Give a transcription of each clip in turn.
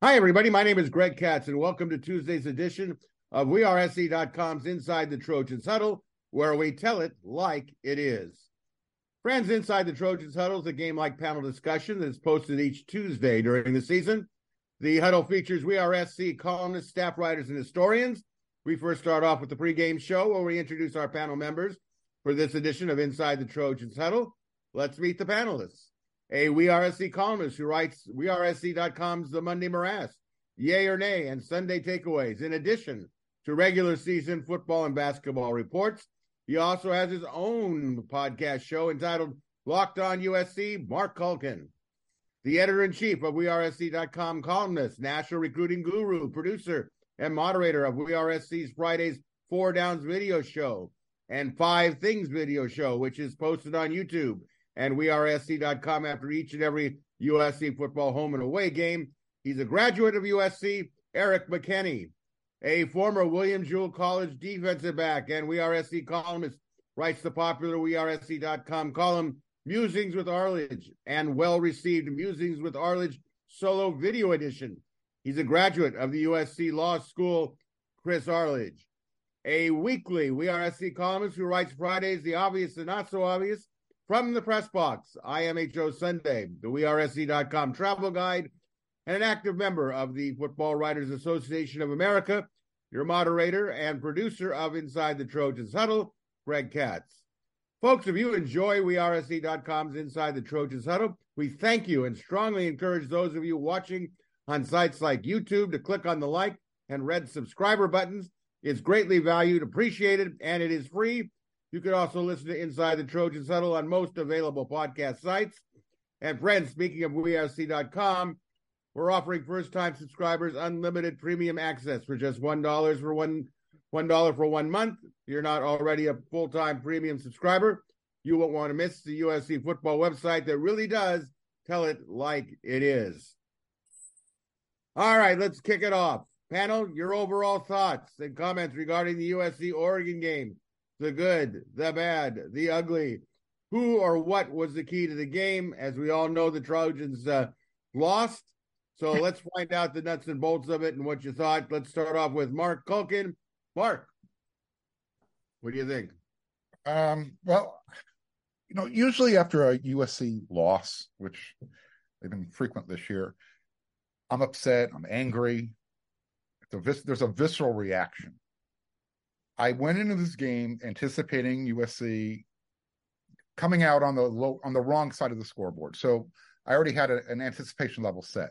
Hi, everybody. My name is Greg Katz, and welcome to Tuesday's edition of WeAreSC.com's Inside the Trojans Huddle, where we tell it like it is. Friends, Inside the Trojans Huddle is a game like panel discussion that is posted each Tuesday during the season. The huddle features WeAreSC columnists, staff writers, and historians. We first start off with the pregame show where we introduce our panel members for this edition of Inside the Trojans Huddle. Let's meet the panelists a We columnist who writes WeAreSC.com's The Monday Morass, Yay or Nay, and Sunday Takeaways. In addition to regular season football and basketball reports, he also has his own podcast show entitled Locked On USC, Mark Culkin. The editor in chief of WeAreSC.com columnist, national recruiting guru, producer, and moderator of WeAreSC's Fridays Four Downs video show and Five Things video show, which is posted on YouTube and wearesc.com after each and every USC football home and away game. He's a graduate of USC, Eric McKinney, a former William Jewell College defensive back and We Are SC columnist, writes the popular wearesc.com column Musings with Arledge and well received Musings with Arledge solo video edition. He's a graduate of the USC Law School, Chris Arledge. A weekly We Are SC columnist who writes Fridays, the obvious and not so obvious, from the press box, IMHO Sunday, the WeAreSC.com travel guide, and an active member of the Football Writers Association of America, your moderator and producer of Inside the Trojans Huddle, Greg Katz. Folks, if you enjoy WeAreSC.com's Inside the Trojans Huddle, we thank you and strongly encourage those of you watching on sites like YouTube to click on the like and red subscriber buttons. It's greatly valued, appreciated, and it is free you can also listen to Inside the Trojan Huddle on most available podcast sites. And friends, speaking of WeAreSC.com, we're offering first-time subscribers unlimited premium access for just one dollars for one one dollar for one month. If you're not already a full-time premium subscriber, you won't want to miss the USC football website that really does tell it like it is. All right, let's kick it off. Panel, your overall thoughts and comments regarding the USC Oregon game the good, the bad, the ugly. Who or what was the key to the game? As we all know, the Trojans uh, lost. So let's find out the nuts and bolts of it and what you thought. Let's start off with Mark Culkin. Mark, what do you think? Um, well, you know, usually after a USC loss, which they've been frequent this year, I'm upset. I'm angry. There's a visceral reaction. I went into this game anticipating USC coming out on the low on the wrong side of the scoreboard. So I already had a, an anticipation level set.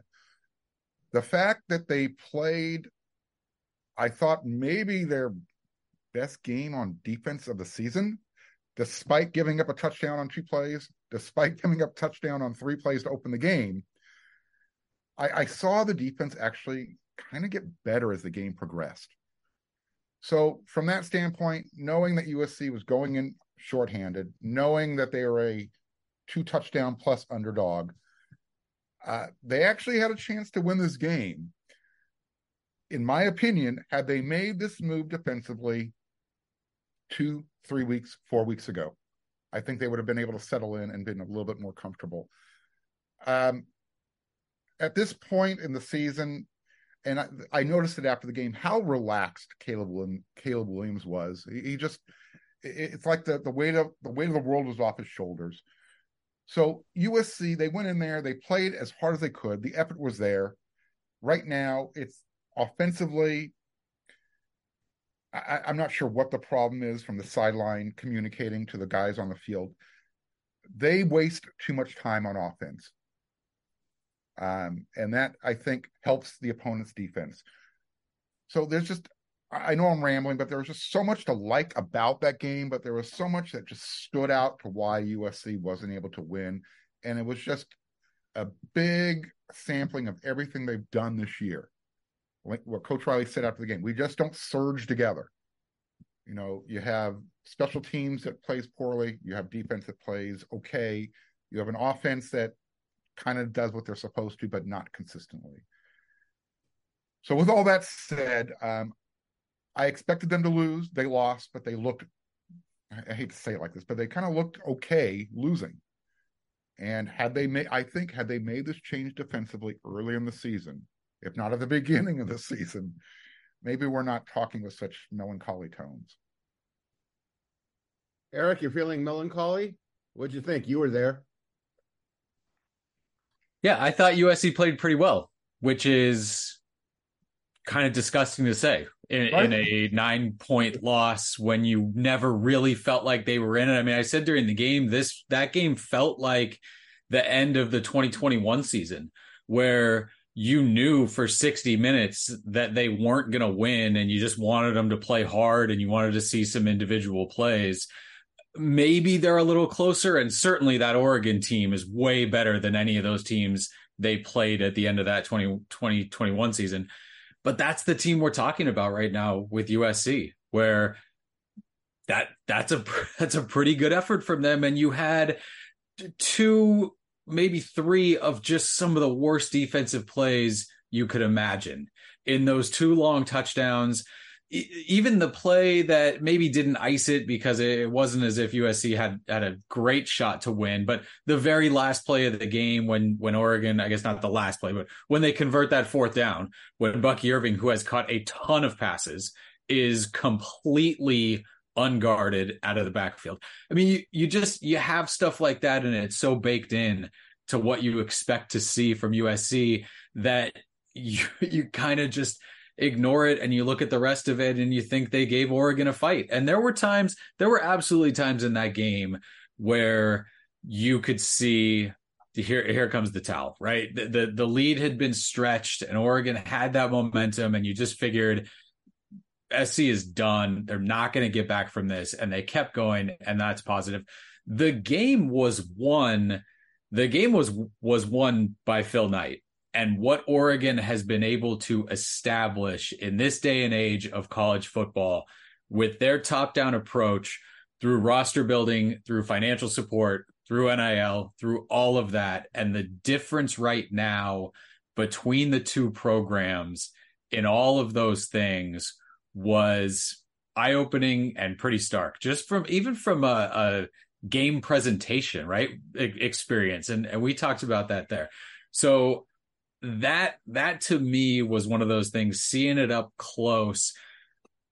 The fact that they played, I thought maybe their best game on defense of the season, despite giving up a touchdown on two plays, despite giving up touchdown on three plays to open the game. I, I saw the defense actually kind of get better as the game progressed. So from that standpoint, knowing that USC was going in shorthanded, knowing that they were a two touchdown plus underdog, uh, they actually had a chance to win this game. In my opinion, had they made this move defensively two, three weeks, four weeks ago, I think they would have been able to settle in and been a little bit more comfortable. Um, at this point in the season, and I, I, noticed it after the game how relaxed Caleb Williams, Caleb Williams was. He, he just it, it's like the the weight of the weight of the world was off his shoulders. So USC they went in there, they played as hard as they could. The effort was there. Right now, it's offensively. I, I'm not sure what the problem is from the sideline communicating to the guys on the field. They waste too much time on offense. Um, and that I think helps the opponent's defense. So there's just I know I'm rambling, but there was just so much to like about that game, but there was so much that just stood out to why USC wasn't able to win. And it was just a big sampling of everything they've done this year. Like what Coach Riley said after the game, we just don't surge together. You know, you have special teams that plays poorly, you have defense that plays okay, you have an offense that kind of does what they're supposed to, but not consistently. So, with all that said, um, I expected them to lose. They lost, but they looked, I hate to say it like this, but they kind of looked okay losing. And had they made, I think, had they made this change defensively early in the season, if not at the beginning of the season, maybe we're not talking with such melancholy tones. Eric, you're feeling melancholy? What'd you think? You were there. Yeah, I thought USC played pretty well, which is kind of disgusting to say in, right. in, a nine point loss when you never really felt like they were in it. I mean, I said during the game, this that game felt like the end of the 2021 season where you knew for 60 minutes that they weren't going to win and you just wanted them to play hard and you wanted to see some individual plays maybe they're a little closer. And certainly that Oregon team is way better than any of those teams they played at the end of that 20, 2021 season. But that's the team we're talking about right now with USC, where that that's a that's a pretty good effort from them. And you had two, maybe three of just some of the worst defensive plays you could imagine in those two long touchdowns even the play that maybe didn't ice it because it wasn't as if USC had had a great shot to win, but the very last play of the game when when Oregon, I guess not the last play, but when they convert that fourth down, when Bucky Irving, who has caught a ton of passes, is completely unguarded out of the backfield. I mean, you, you just you have stuff like that and it's so baked in to what you expect to see from USC that you you kind of just ignore it and you look at the rest of it and you think they gave Oregon a fight. And there were times, there were absolutely times in that game where you could see here here comes the towel, right? The, the the lead had been stretched and Oregon had that momentum and you just figured SC is done. They're not going to get back from this and they kept going and that's positive. The game was won the game was was won by Phil Knight and what Oregon has been able to establish in this day and age of college football with their top down approach through roster building, through financial support, through NIL, through all of that. And the difference right now between the two programs in all of those things was eye opening and pretty stark, just from even from a, a game presentation, right? experience. And, and we talked about that there. So that that to me was one of those things seeing it up close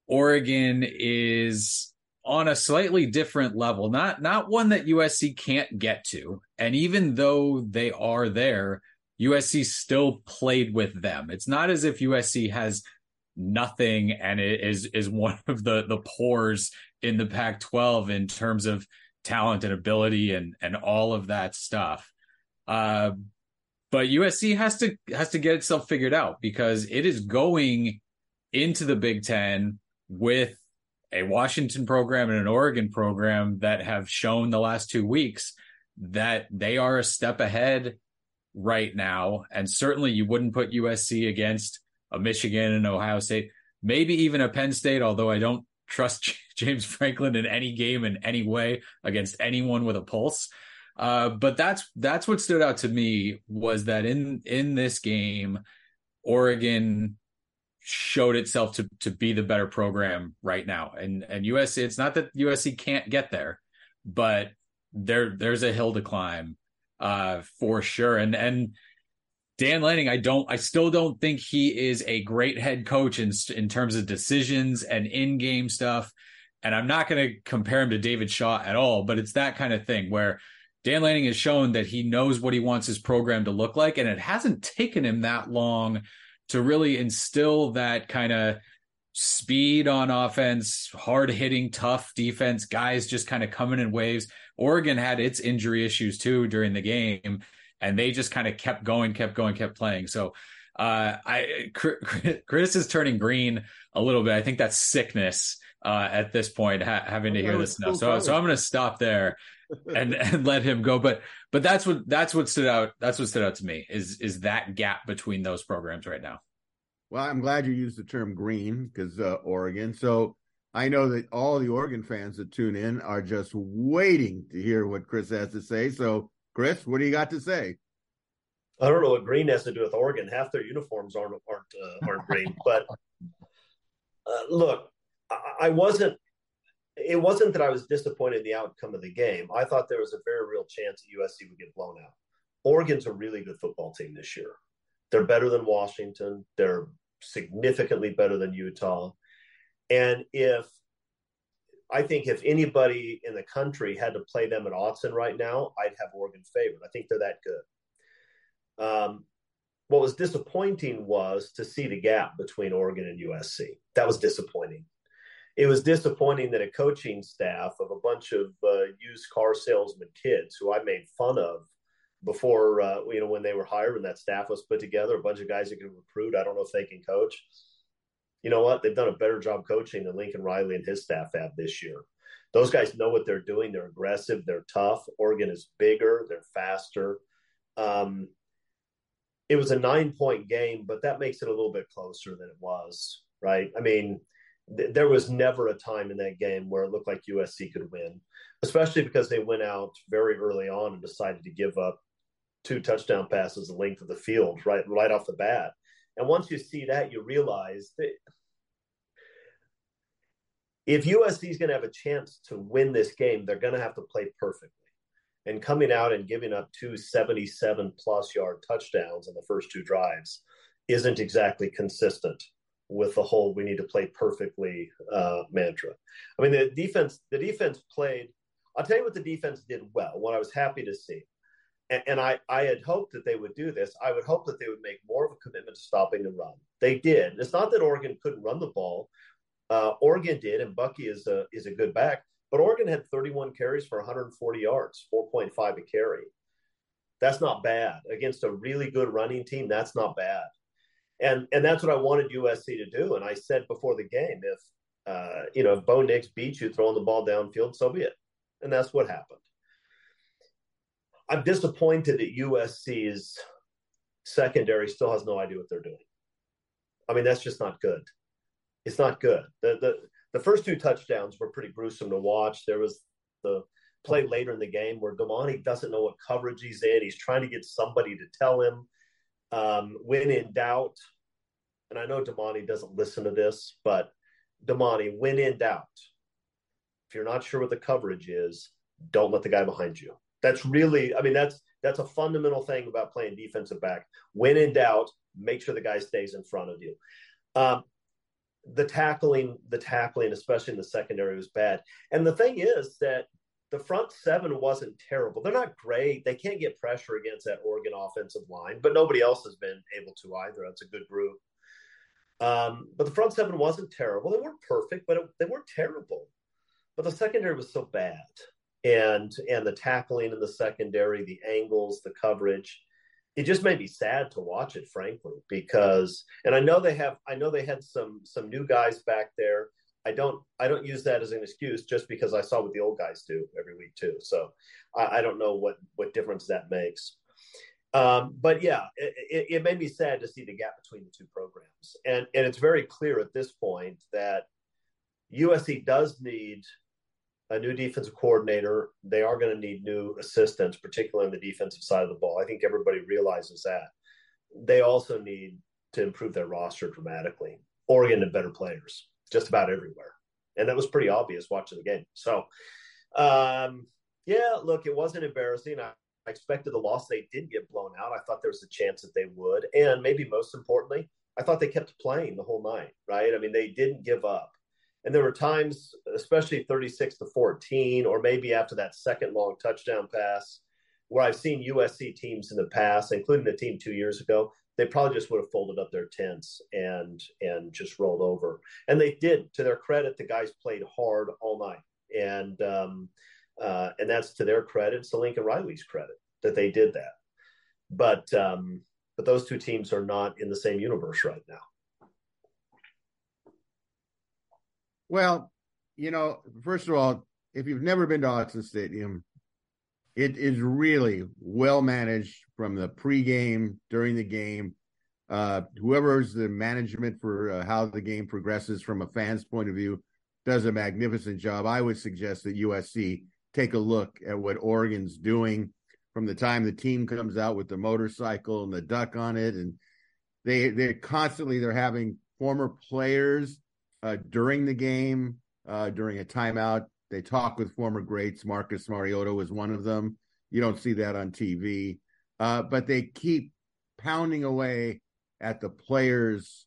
oregon is on a slightly different level not not one that usc can't get to. And even though they are there usc still played with them. It's not as if usc has nothing and it is is one of the the pores in the pac 12 in terms of talent and ability and and all of that stuff. Uh but USC has to has to get itself figured out because it is going into the Big Ten with a Washington program and an Oregon program that have shown the last two weeks that they are a step ahead right now. And certainly you wouldn't put USC against a Michigan and Ohio State, maybe even a Penn State, although I don't trust James Franklin in any game in any way against anyone with a pulse. Uh, but that's that's what stood out to me was that in in this game, Oregon showed itself to to be the better program right now. And and USC, it's not that USC can't get there, but there there's a hill to climb uh, for sure. And and Dan Lanning, I don't, I still don't think he is a great head coach in in terms of decisions and in game stuff. And I'm not going to compare him to David Shaw at all, but it's that kind of thing where Dan Lanning has shown that he knows what he wants his program to look like, and it hasn't taken him that long to really instill that kind of speed on offense, hard hitting, tough defense, guys just kind of coming in waves. Oregon had its injury issues too during the game, and they just kind of kept going, kept going, kept playing. So, uh, I Chris is turning green a little bit. I think that's sickness uh, at this point, ha- having to hear this stuff. So, so I'm going to stop there and and let him go. But but that's what that's what stood out. That's what stood out to me is is that gap between those programs right now. Well, I'm glad you used the term green because uh, Oregon. So I know that all the Oregon fans that tune in are just waiting to hear what Chris has to say. So, Chris, what do you got to say? I don't know what green has to do with Oregon. Half their uniforms aren't aren't uh, aren't green. But uh, look, I, I wasn't it wasn't that I was disappointed in the outcome of the game. I thought there was a very real chance that USC would get blown out. Oregon's a really good football team this year. They're better than Washington. They're significantly better than Utah. And if I think if anybody in the country had to play them at Autzen right now, I'd have Oregon favored. I think they're that good. Um, what was disappointing was to see the gap between Oregon and USC. That was disappointing. It was disappointing that a coaching staff of a bunch of uh, used car salesman kids who I made fun of before, uh, you know, when they were hired, when that staff was put together, a bunch of guys that could recruit. I don't know if they can coach. You know what? They've done a better job coaching than Lincoln Riley and his staff have this year. Those guys know what they're doing. They're aggressive. They're tough. Oregon is bigger. They're faster. Um, it was a nine point game, but that makes it a little bit closer than it was, right? I mean, th- there was never a time in that game where it looked like USC could win, especially because they went out very early on and decided to give up two touchdown passes the length of the field right right off the bat. And once you see that, you realize that if USC is going to have a chance to win this game, they're going to have to play perfectly and coming out and giving up two 77 plus yard touchdowns in the first two drives isn't exactly consistent with the whole we need to play perfectly uh, mantra. I mean, the defense, the defense played. I'll tell you what the defense did well. What I was happy to see, and, and I, I had hoped that they would do this. I would hope that they would make more of a commitment to stopping the run. They did. It's not that Oregon couldn't run the ball. Uh, Oregon did, and Bucky is a is a good back. But Oregon had 31 carries for 140 yards, 4.5 a carry. That's not bad against a really good running team. That's not bad, and and that's what I wanted USC to do. And I said before the game, if uh, you know if Bo Nix beats you throwing the ball downfield, so be it. And that's what happened. I'm disappointed that USC's secondary still has no idea what they're doing. I mean, that's just not good. It's not good. The the the first two touchdowns were pretty gruesome to watch. There was the play later in the game where Domani doesn't know what coverage he's in. He's trying to get somebody to tell him. Um, when in doubt, and I know Domani doesn't listen to this, but Domani, when in doubt, if you're not sure what the coverage is, don't let the guy behind you. That's really, I mean, that's that's a fundamental thing about playing defensive back. When in doubt, make sure the guy stays in front of you. Um, the tackling, the tackling, especially in the secondary, was bad. And the thing is that the front seven wasn't terrible. They're not great. They can't get pressure against that Oregon offensive line, but nobody else has been able to either. That's a good group. Um, but the front seven wasn't terrible. They weren't perfect, but it, they weren't terrible. But the secondary was so bad, and and the tackling in the secondary, the angles, the coverage it just made me sad to watch it, frankly, because and I know they have I know they had some some new guys back there. I don't I don't use that as an excuse just because I saw what the old guys do every week too. So I, I don't know what what difference that makes. Um, but yeah, it, it, made me sad to see the gap between the two programs, and and it's very clear at this point that USC does need a new defensive coordinator. They are going to need new assistants, particularly on the defensive side of the ball. I think everybody realizes that. They also need to improve their roster dramatically. Oregon and better players just about everywhere. And that was pretty obvious watching the game. So, um, yeah, look, it wasn't embarrassing. I, I expected the loss. They did get blown out. I thought there was a chance that they would. And maybe most importantly, I thought they kept playing the whole night, right? I mean, they didn't give up. And there were times, especially 36 to 14, or maybe after that second long touchdown pass, where I've seen USC teams in the past, including the team two years ago, they probably just would have folded up their tents and and just rolled over. And they did. To their credit, the guys played hard all night, and um, uh, and that's to their credit. It's to Lincoln Riley's credit that they did that. But um, but those two teams are not in the same universe right now. Well, you know, first of all, if you've never been to Autzen Stadium, it is really well managed from the pregame, during the game. Uh, whoever's the management for uh, how the game progresses from a fan's point of view does a magnificent job. I would suggest that USC take a look at what Oregon's doing from the time the team comes out with the motorcycle and the duck on it, and they they constantly they're having former players uh, during the game, uh, during a timeout. They talk with former greats. Marcus Mariota was one of them. You don't see that on TV, uh, but they keep pounding away at the players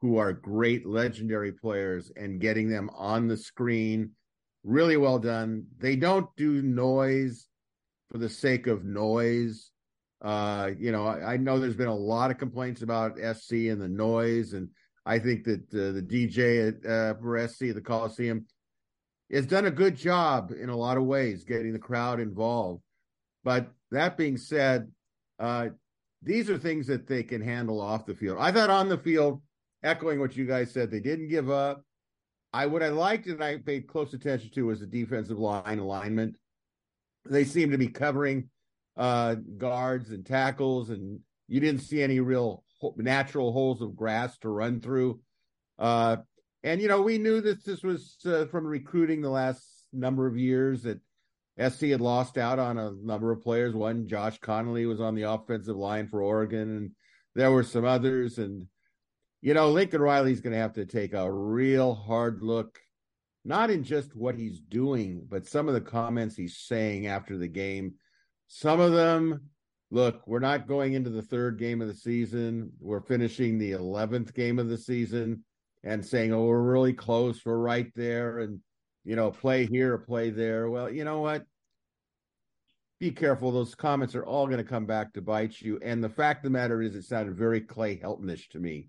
who are great legendary players and getting them on the screen. Really well done. They don't do noise for the sake of noise. Uh, you know, I, I, know there's been a lot of complaints about SC and the noise, and I think that uh, the DJ at uh, for SC the Coliseum has done a good job in a lot of ways getting the crowd involved. But that being said, uh, these are things that they can handle off the field. I thought on the field, echoing what you guys said, they didn't give up. I what I liked and I paid close attention to was the defensive line alignment. They seem to be covering uh, guards and tackles, and you didn't see any real natural holes of grass to run through. Uh, and you know, we knew that this was uh, from recruiting the last number of years that SC had lost out on a number of players. One, Josh Conerly, was on the offensive line for Oregon, and there were some others. And you know, Lincoln Riley's going to have to take a real hard look, not in just what he's doing, but some of the comments he's saying after the game. Some of them, look, we're not going into the third game of the season. We're finishing the 11th game of the season and saying, oh, we're really close. We're right there. And, you know, play here play there. Well, you know what? Be careful. Those comments are all going to come back to bite you. And the fact of the matter is, it sounded very Clay Heltonish to me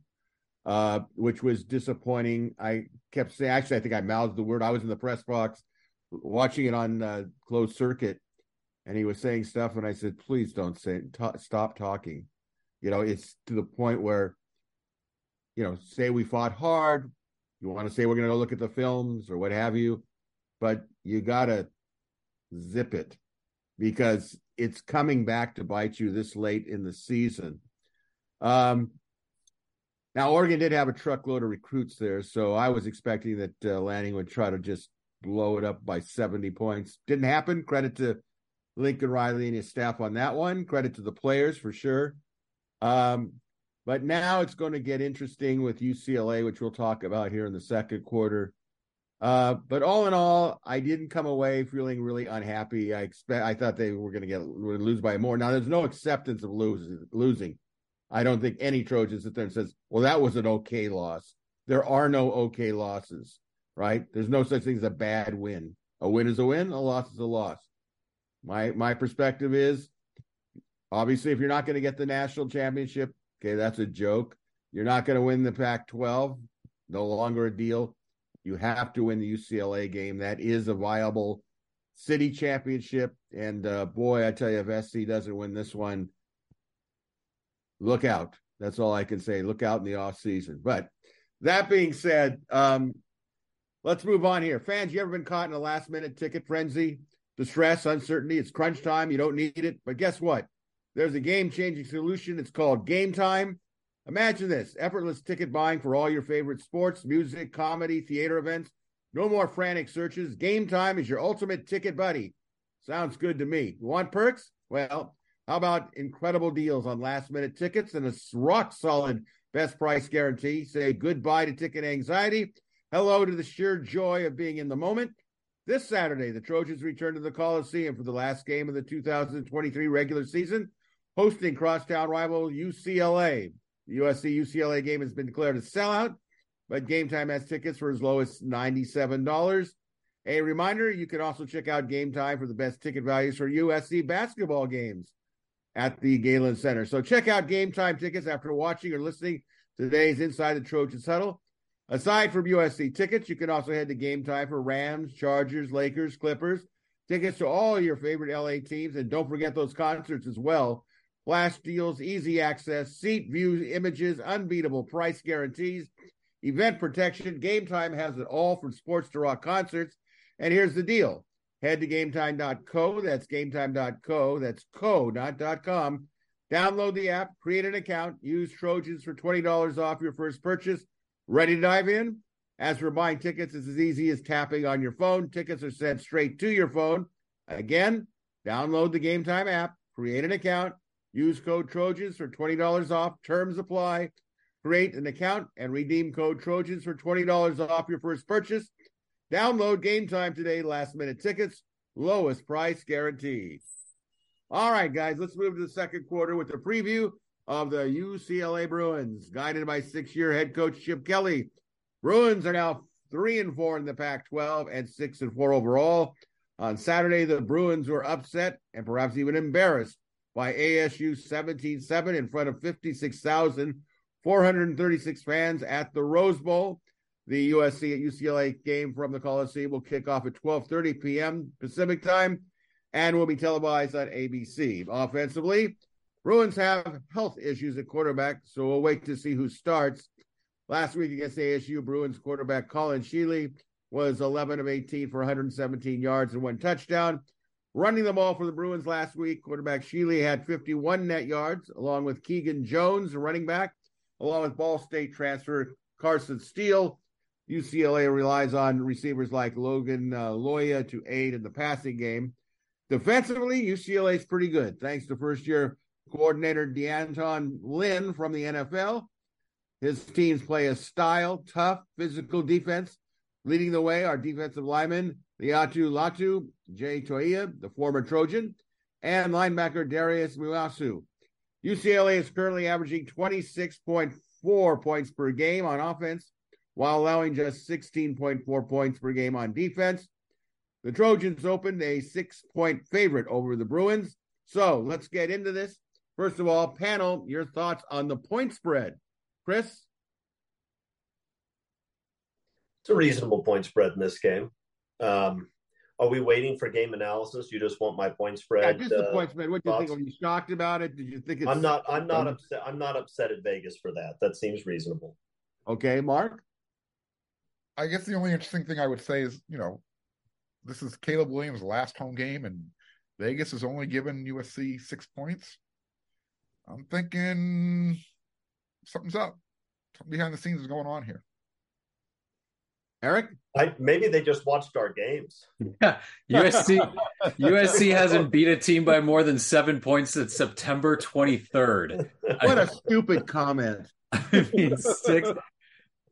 uh, which was disappointing. I kept saying, actually, I think I mouthed the word. I was in the press box watching it on uh, closed circuit, and he was saying stuff, and I said, please don't say, t- stop talking. You know, it's to the point where, you know, say we fought hard. You want to say we're going to go look at the films or what have you, but you got to zip it because it's coming back to bite you this late in the season. Um, now, Oregon did have a truckload of recruits there, so I was expecting that uh, Lanning would try to just blow it up by 70 points. Didn't happen. Credit to Lincoln Riley and his staff on that one. Credit to the players for sure. Um, but now it's going to get interesting with UCLA, which we'll talk about here in the second quarter. Uh, but all in all, I didn't come away feeling really unhappy. I expect I thought they were going to get lose by more. Now there's no acceptance of losing. Losing, I don't think any Trojan sits there and says, well, that was an okay loss. There are no okay losses, right? There's no such thing as a bad win. A win is a win, a loss is a loss. My my perspective is obviously if you're not going to get the national championship, okay, that's a joke. You're not going to win the Pac 12, no longer a deal. You have to win the UCLA game. That is a viable city championship. And uh, boy, I tell you, if SC doesn't win this one, look out. That's all I can say. Look out in the off season. But that being said, um, let's move on here. Fans, you ever been caught in a last minute ticket frenzy? Distress, uncertainty. It's crunch time. You don't need it. But guess what? There's a game changing solution. It's called Gametime. Imagine this effortless ticket buying for all your favorite sports, music, comedy, theater events. No more frantic searches. Gametime is your ultimate ticket buddy. Sounds good to me. You want perks? Well, how about incredible deals on last minute tickets and a rock solid best price guarantee? Say goodbye to ticket anxiety. Hello to the sheer joy of being in the moment. This Saturday, the Trojans return to the Coliseum for the last game of the 2023 regular season, hosting crosstown rival UCLA. The USC UCLA game has been declared a sellout, but Gametime has tickets for as low as $97. A reminder you can also check out Gametime for the best ticket values for USC basketball games at the Galen Center. So check out Gametime tickets after watching or listening to today's Inside the Trojans Huddle. Aside from USC tickets, you can also head to Gametime for Rams, Chargers, Lakers, Clippers, tickets to all your favorite LA teams, and don't forget those concerts as well. Flash deals, easy access, seat views, images, unbeatable price guarantees, event protection. Gametime has it all from sports to rock concerts. And here's the deal Head to gametime.co. That's gametime.co. That's co, not .com. Download the app, create an account, use Trojans for $20 off your first purchase. Ready to dive in? As for buying tickets, it's as easy as tapping on your phone. Tickets are sent straight to your phone. Again, download the Gametime app, create an account, use code Trojans for $20 off. Terms apply. Create an account and redeem code Trojans for $20 off your first purchase. Download Gametime today, last minute tickets, lowest price guaranteed. All right, guys, let's move to the second quarter with the preview of the UCLA Bruins, guided by six-year head coach Chip Kelly. Bruins are now three and four in the Pac-12 and six and four overall. On Saturday, the Bruins were upset and perhaps even embarrassed by ASU 17-7 in front of 56,436 fans at the Rose Bowl. The USC at UCLA game from the Coliseum will kick off at 12:30 p.m. Pacific time and will be televised on ABC. Offensively, Bruins have health issues at quarterback, so we'll wait to see who starts. Last week against ASU, Bruins quarterback Collin Schlee was 11 of 18 for 117 yards and one touchdown. Running the ball for the Bruins last week, quarterback Schlee had 51 net yards, along with Keegan Jones, running back, along with Ball State transfer Carson Steele. UCLA relies on receivers like Logan uh, Loya to aid in the passing game. Defensively, UCLA is pretty good, thanks to first year coordinator D'Anton Lynn from the NFL. His teams play a style, tough, physical defense. Leading the way are defensive lineman Laiatu Latu, Jay Toia, the former Trojan, and linebacker Darius Muasau. UCLA is currently averaging 26.4 points per game on offense while allowing just 16.4 points per game on defense. The Trojans opened a six point favorite over the Bruins. So let's get into this. First of all, panel, your thoughts on the point spread. Chris? It's a reasonable point spread in this game. Um, are we waiting for game analysis? You just want my point spread? Yeah, just the uh, point spread. What do you thoughts? think? Are you shocked about it? Did you think it's? I'm not. I'm not upset. I'm not upset at Vegas for that. That seems reasonable. Okay, Mark. I guess the only interesting thing I would say is, you know, this is Caleb Williams' last home game, and Vegas has only given USC six points. I'm thinking something's up. Something behind the scenes is going on here. Eric, I, maybe they just watched our games. Yeah, USC USC hasn't beat a team by more than seven points since September 23rd. What a stupid comment! I mean, six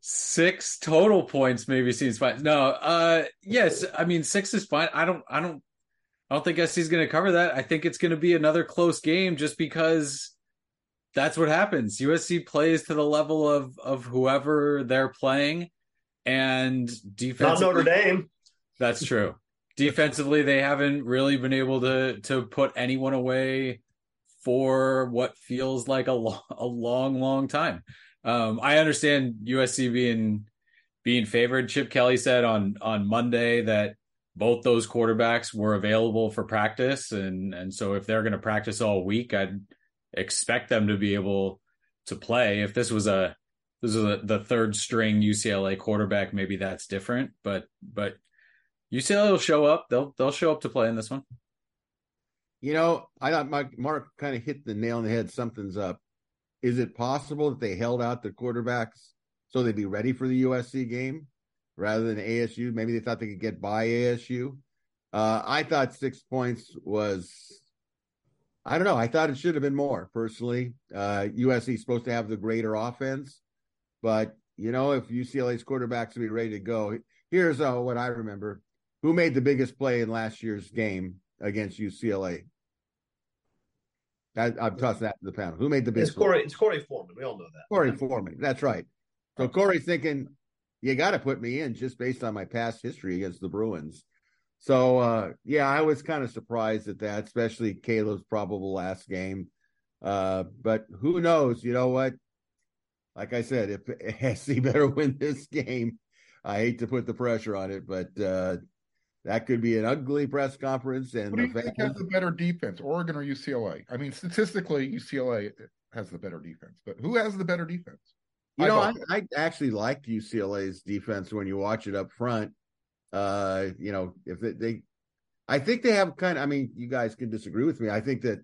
six total points maybe seems fine. No, uh yes, I mean six is fine. I don't I don't I don't think SC's gonna cover that. I think it's gonna be another close game just because that's what happens. USC plays to the level of of whoever they're playing and defensively Not Notre Dame. That's true. Defensively, they haven't really been able to to put anyone away for what feels like a, lo- a long, long time. Um, I understand USC being being favored. Chip Kelly said on on Monday that both those quarterbacks were available for practice, and and so if they're going to practice all week, I'd expect them to be able to play. If this was a this is a, the third string UCLA quarterback, maybe that's different. But but UCLA will show up. They'll they'll show up to play in this one. You know, I thought Mark, kind of hit the nail on the head. Something's up. Is it possible that they held out the quarterbacks so they'd be ready for the USC game rather than ASU? Maybe they thought they could get by ASU. Uh, I thought six points was, I don't know. I thought it should have been more personally. Uh, USC is supposed to have the greater offense, but you know, if UCLA's quarterbacks will be ready to go, here's uh, what I remember: who made the biggest play in last year's game against UCLA? I, am tossing that to the panel. Who made the biggest? It's Korey. It's Korey Foreman. We all know that. Korey Foreman. That's right. So Korey's thinking, you got to put me in just based on my past history against the Bruins. So uh, yeah, I was kind of surprised at that, especially Caleb's probable last game. Uh, but who knows? You know what? Like I said, if SC better win this game, I hate to put the pressure on it, but uh, that could be an ugly press conference. And what do you think has the better defense, Oregon or UCLA? I mean, statistically, UCLA has the better defense, but who has the better defense? You I know, I, I, actually liked UCLA's defense when you watch it up front. Uh, you know, if they, they, I think they have kind of. I mean, you guys can disagree with me. I think that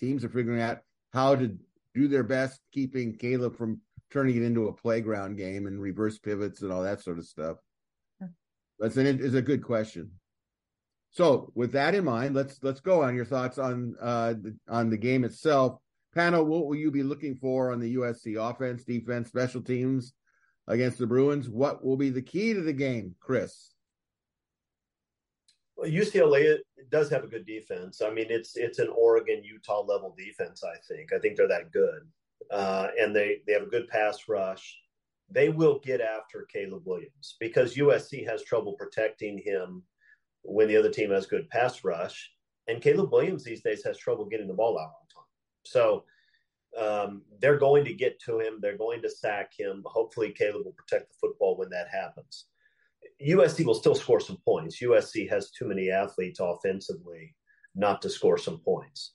teams are figuring out how to do their best, keeping Caleb from turning it into a playground game and reverse pivots and all that sort of stuff. That's an is a good question. So, with that in mind, let's let's go on your thoughts on uh, the, on the game itself. Panel, what will you be looking for on the USC offense, defense, special teams against the Bruins? What will be the key to the game, Chris? Well, UCLA does have a good defense. I mean, it's it's an Oregon Utah level defense. I think. I think they're that good, uh, and they they have a good pass rush. They will get after Caleb Williams because USC has trouble protecting him when the other team has good pass rush, and Caleb Williams these days has trouble getting the ball out on time. So um, they're going to get to him. They're going to sack him. Hopefully, Caleb will protect the football when that happens. USC will still score some points. USC has too many athletes offensively not to score some points.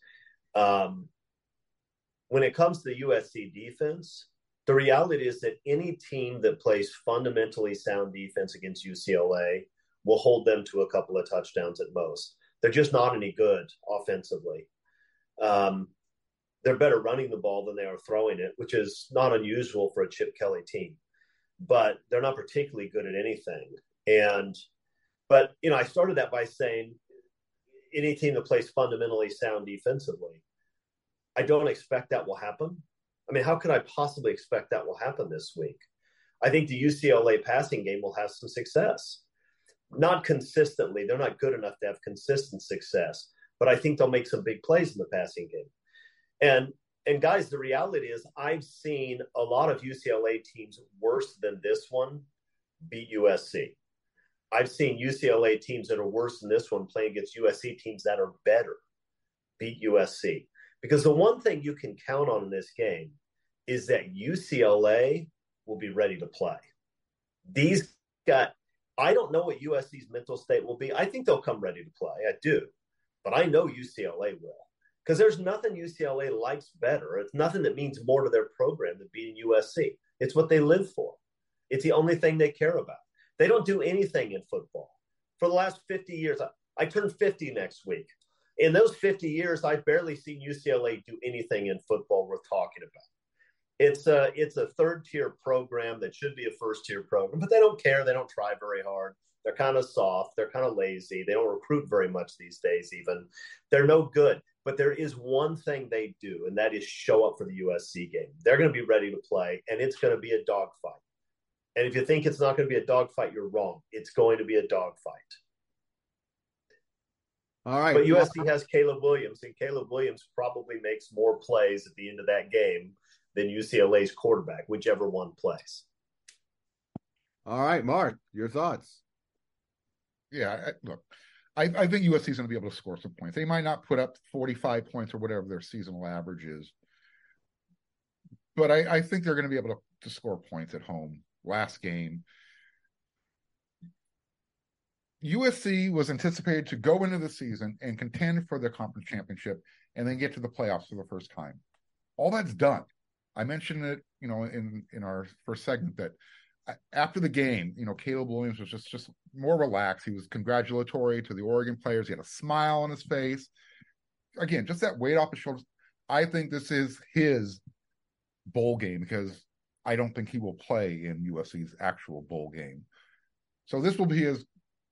Um, when it comes to the USC defense, the reality is that any team that plays fundamentally sound defense against UCLA will hold them to a couple of touchdowns at most. They're just not any good offensively. Um, they're better running the ball than they are throwing it, which is not unusual for a Chip Kelly team. But they're not particularly good at anything. And, but, you know, I started that by saying any team that plays fundamentally sound defensively, I don't expect that will happen. I mean, how could I possibly expect that will happen this week? I think the UCLA passing game will have some success. Not consistently, they're not good enough to have consistent success, but I think they'll make some big plays in the passing game. And and guys, the reality is I've seen a lot of UCLA teams worse than this one beat USC. I've seen UCLA teams that are worse than this one playing against USC teams that are better beat USC. Because the one thing you can count on in this game is that UCLA will be ready to play. These got I don't know what USC's mental state will be. I think they'll come ready to play. I do. But I know UCLA will because there's nothing UCLA likes better. It's nothing that means more to their program than beating USC. It's what they live for. It's the only thing they care about. They don't do anything in football. For the last 50 years, I, I turn 50 next week. In those 50 years, I've barely seen UCLA do anything in football worth talking about. It's a it's a third tier program that should be a first tier program, but they don't care. They don't try very hard. They're kind of soft. They're kind of lazy. They don't recruit very much these days. Even they're no good. But there is one thing they do, and that is show up for the USC game. They're going to be ready to play, and it's going to be a dogfight. And if you think it's not going to be a dogfight, you're wrong. It's going to be a dogfight. All right. But USC has Caleb Williams, and Caleb Williams probably makes more plays at the end of that game than UCLA's quarterback, whichever one plays. All right, Mark, your thoughts? Yeah, look, I, I think USC is going to be able to score some points. They might not put up 45 points or whatever their seasonal average is, but I, I think they're going to be able to, to score points at home. Last game, USC was anticipated to go into the season and contend for the conference championship and then get to the playoffs for the first time. All that's done. I mentioned it, you know, in in our first segment that after the game, you know, Caleb Williams was just just more relaxed. He was congratulatory to the Oregon players. He had a smile on his face. Again, just that weight off his shoulders. I think this is his bowl game because I don't think he will play in USC's actual bowl game. So this will be his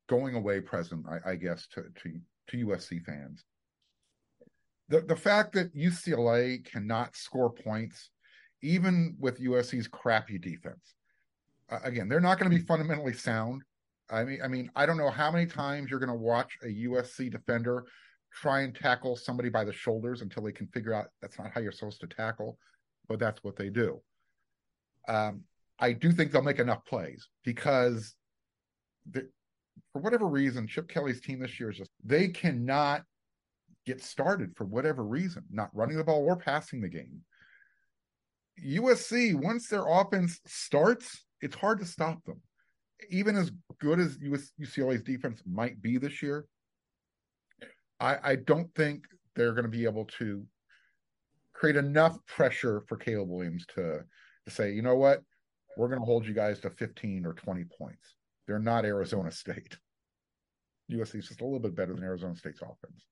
going away present, I, I guess, to, to to USC fans. The the fact that UCLA cannot score points, even with USC's crappy defense, again, they're not going to be fundamentally sound. I mean, I mean, I don't know how many times you're going to watch a USC defender try and tackle somebody by the shoulders until they can figure out that's not how you're supposed to tackle, but that's what they do. Um, I do think they'll make enough plays because for whatever reason, Chip Kelly's team this year is just they cannot get started for whatever reason, not running the ball or passing the game. USC, once their offense starts, it's hard to stop them. Even as good as UCLA's defense might be this year, I, I don't think they're going to be able to create enough pressure for Caleb Williams to to say, you know what, we're going to hold you guys to 15 or 20 points. They're not Arizona State. USC is just a little bit better than Arizona State's offense.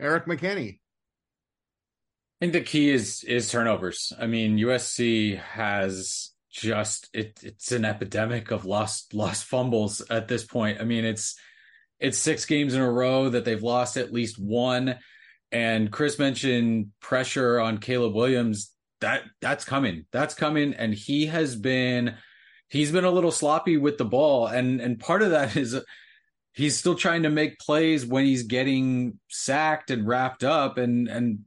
Eric McKinney. I think the key is is turnovers. I mean, USC has just it, it's an epidemic of lost lost fumbles at this point. I mean, it's it's six games in a row that they've lost at least one. And Chris mentioned pressure on Caleb Williams. That that's coming. That's coming. And he has been he's been a little sloppy with the ball. And and part of that is he's still trying to make plays when he's getting sacked and wrapped up and and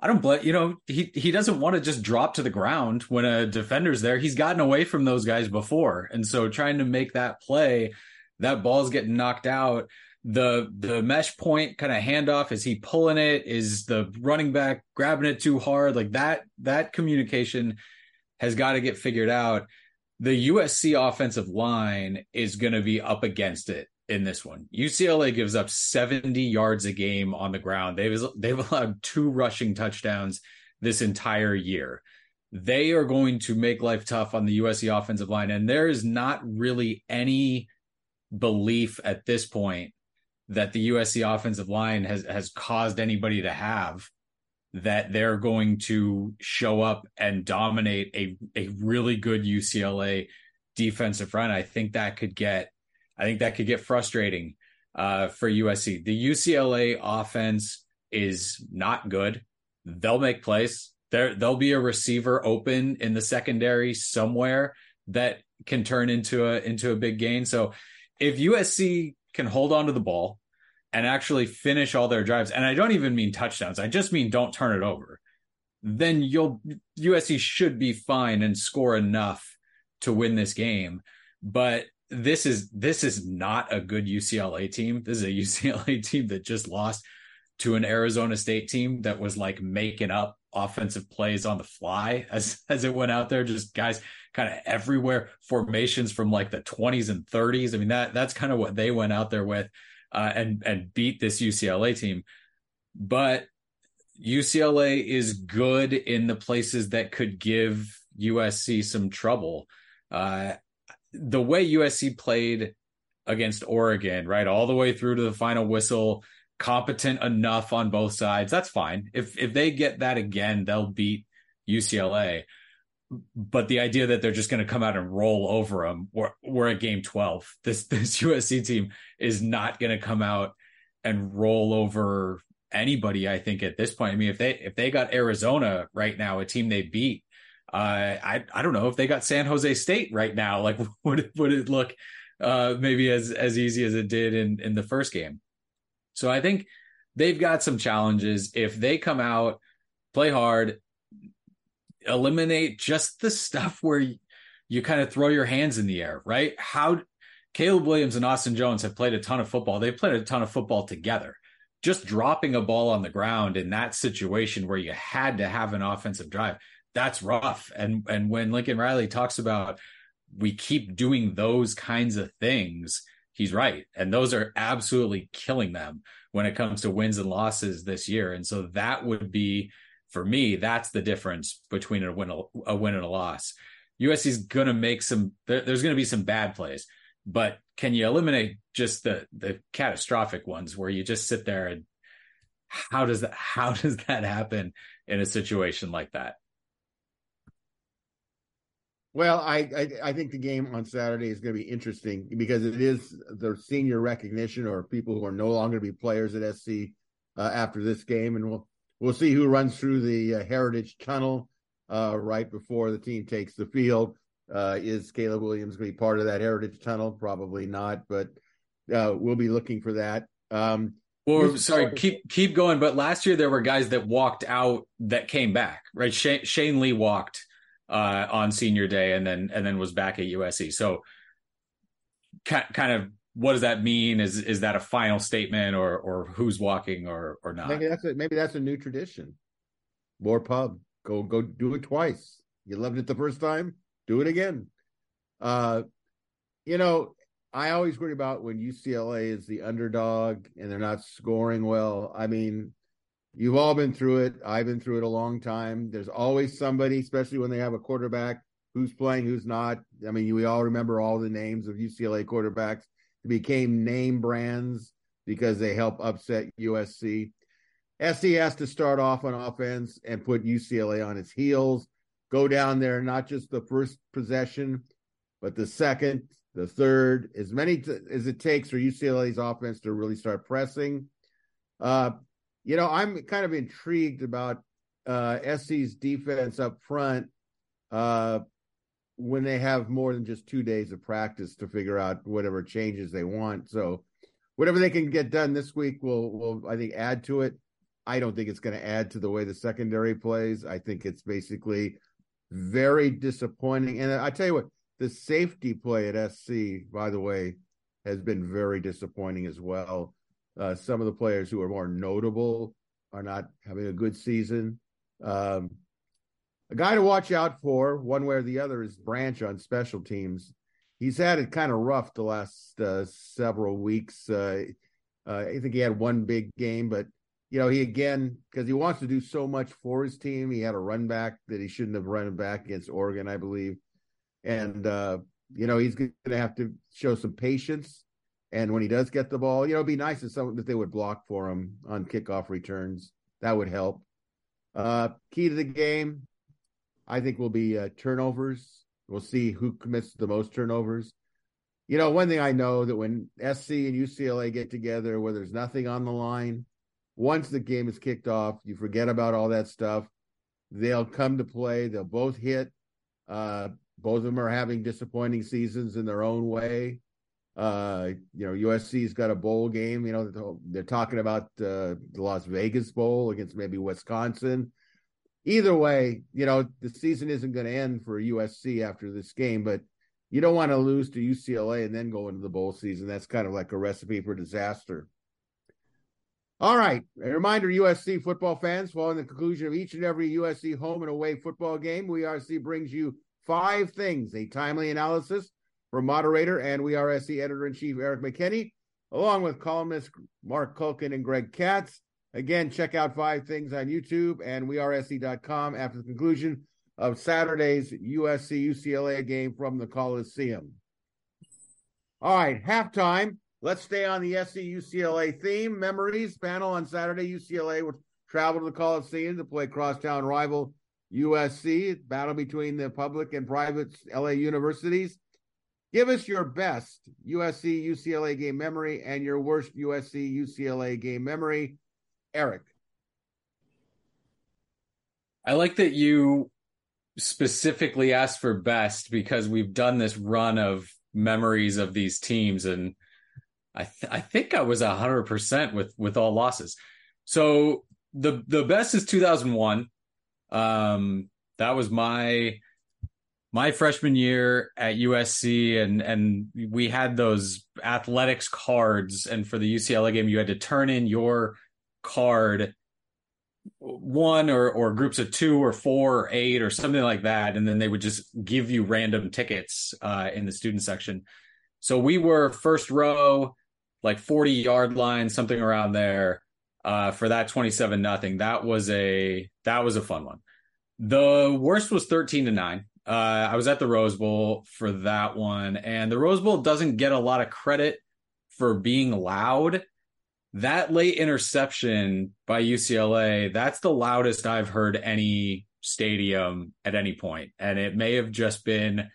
I don't blame you know he he doesn't want to just drop to the ground when a defender's there. He's gotten away from those guys before, and so trying to make that play, that ball's getting knocked out. The the mesh point kind of handoff is he pulling it? Is the running back grabbing it too hard? Like that that communication has got to get figured out. The USC offensive line is going to be up against it in this one. UCLA gives up 70 yards a game on the ground. They've they've allowed two rushing touchdowns this entire year. They are going to make life tough on the USC offensive line and there is not really any belief at this point that the USC offensive line has has caused anybody to have that they're going to show up and dominate a a really good UCLA defensive front. I think that could get I think that could get frustrating uh, for USC. The UCLA offense is not good. They'll make plays. There, there'll be a receiver open in the secondary somewhere that can turn into a into a big gain. So if USC can hold on to the ball and actually finish all their drives, and I don't even mean touchdowns, I just mean don't turn it over, then you'll USC should be fine and score enough to win this game. But this is this is not a good UCLA team. This is a UCLA team that just lost to an Arizona State team that was like making up offensive plays on the fly as as it went out there. Just guys kind of everywhere formations from like the 20s and 30s i mean that that's kind of what they went out there with uh, and and beat this UCLA team but UCLA is good in the places that could give USC some trouble uh, the way USC played against Oregon, right, all the way through to the final whistle, competent enough on both sides. That's fine. If if they get that again, they'll beat UCLA. But the idea that they're just going to come out and roll over them, we're, we're at game 12. This this USC team is not going to come out and roll over anybody. I think at this point, I mean, if they if they got Arizona right now, a team they beat, uh, I I don't know if they got San Jose State right now. Like, would would it look uh, maybe as as easy as it did in in the first game? So I think they've got some challenges. If they come out, play hard, eliminate just the stuff where you, you kind of throw your hands in the air, right? How Caleb Williams and Austin Jones have played a ton of football. They've played a ton of football together. Just dropping a ball on the ground in that situation where you had to have an offensive drive that's rough. And and when Lincoln Riley talks about we keep doing those kinds of things, he's right. And those are absolutely killing them when it comes to wins and losses this year. And so that would be for me, that's the difference between a win a win and a loss. USC is going to make some there, there's going to be some bad plays, but can you eliminate just the the catastrophic ones where you just sit there and how does that how does that happen in a situation like that? Well, I, I, I think the game on Saturday is going to be interesting because it is the senior recognition or people who are no longer to be players at SC uh, after this game, and we'll we'll see who runs through the uh, Heritage Tunnel uh, right before the team takes the field. Uh, is Caleb Williams going to be part of that Heritage Tunnel? Probably not, but uh, we'll be looking for that. Um, well, sorry, keep keep going. But last year there were guys that walked out that came back, right? Shane, Shane Lee walked uh, on senior day and then and then was back at USC. So kind of what does that mean? Is is that a final statement or or who's walking or or not? Maybe that's a, maybe that's a new tradition. More pub. Go go do it twice. You loved it the first time, do it again. Uh you know, I always worry about when UCLA is the underdog and they're not scoring well. I mean, You've all been through it. I've been through it a long time. There's always somebody, especially when they have a quarterback who's playing, who's not. I mean, we all remember all the names of UCLA quarterbacks became name brands because they help upset USC. SC has to start off on offense and put UCLA on its heels. Go down there, not just the first possession, but the second, the third, as many t- as it takes for UCLA's offense to really start pressing. Uh, you know, I'm kind of intrigued about uh, SC's defense up front uh, when they have more than just two days of practice to figure out whatever changes they want. So whatever they can get done this week will will I think add to it. I don't think it's going to add to the way the secondary plays. I think it's basically very disappointing. And I tell you what, the safety play at SC, by the way, has been very disappointing as well. Uh, some of the players who are more notable are not having a good season. Um, a guy to watch out for, one way or the other, is Branch on special teams. He's had it kind of rough the last uh, several weeks. Uh, uh I think he had one big game, but you know, he again because he wants to do so much for his team. He had a run back that he shouldn't have run back against Oregon, I believe, and uh, you know he's going to have to show some patience. And when he does get the ball, you know, it'd be nice if some that they would block for him on kickoff returns. That would help. Uh, key to the game, I think, will be uh, turnovers. We'll see who commits the most turnovers. You know, one thing I know that when SC and UCLA get together, where there's nothing on the line, once the game is kicked off, you forget about all that stuff. They'll come to play. They'll both hit. Uh, both of them are having disappointing seasons in their own way. Uh, you know, USC's got a bowl game. You know, they're talking about uh, the Las Vegas Bowl against maybe Wisconsin. Either way, you know, the season isn't going to end for USC after this game, but you don't want to lose to UCLA and then go into the bowl season. That's kind of like a recipe for disaster. All right. A reminder, USC football fans, following the conclusion of each and every USC home and away football game, We RC brings you five things, a timely analysis from moderator and We SC editor in chief Eric McKinney, along with columnists Mark Culkin and Greg Katz. Again, check out five things on YouTube and wearesc.com after the conclusion of Saturday's USC UCLA game from the Coliseum. All right, halftime. Let's stay on the SC UCLA theme. Memories panel on Saturday. UCLA will travel to the Coliseum to play crosstown rival USC. Battle between the public and private LA universities. Give us your best USC UCLA game memory and your worst USC UCLA game memory. Eric. I like that you specifically asked for best because we've done this run of memories of these teams and I th- I think I was hundred percent with with all losses. So the the best is 2001. Um, that was my my freshman year at USC, and and we had those athletics cards, and for the UCLA game, you had to turn in your card one or or groups of two or four or eight or something like that and then they would just give you random tickets uh, in the student section so we were first row like 40 yard line, something around there, uh, for that 27 nothing. That was a that was a fun one. The worst was 13 to 9. Uh, I was at the Rose Bowl for that one, and the Rose Bowl doesn't get a lot of credit for being loud. That late interception by UCLA, that's the loudest I've heard any stadium at any point. And it may have just been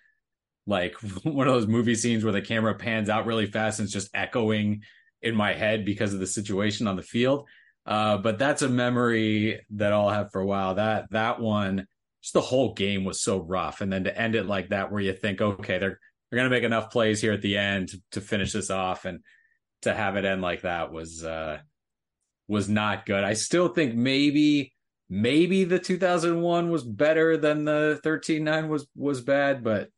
like one of those movie scenes where the camera pans out really fast and it's just echoing in my head because of the situation on the field. Uh, but that's a memory that I'll have for a while. That that one, just the whole game was so rough, and then to end it like that, where you think, okay, they're they're gonna make enough plays here at the end to, to finish this off, and to have it end like that was uh, was not good. I still think maybe maybe the 2001 was better than the 13-9 was was bad, but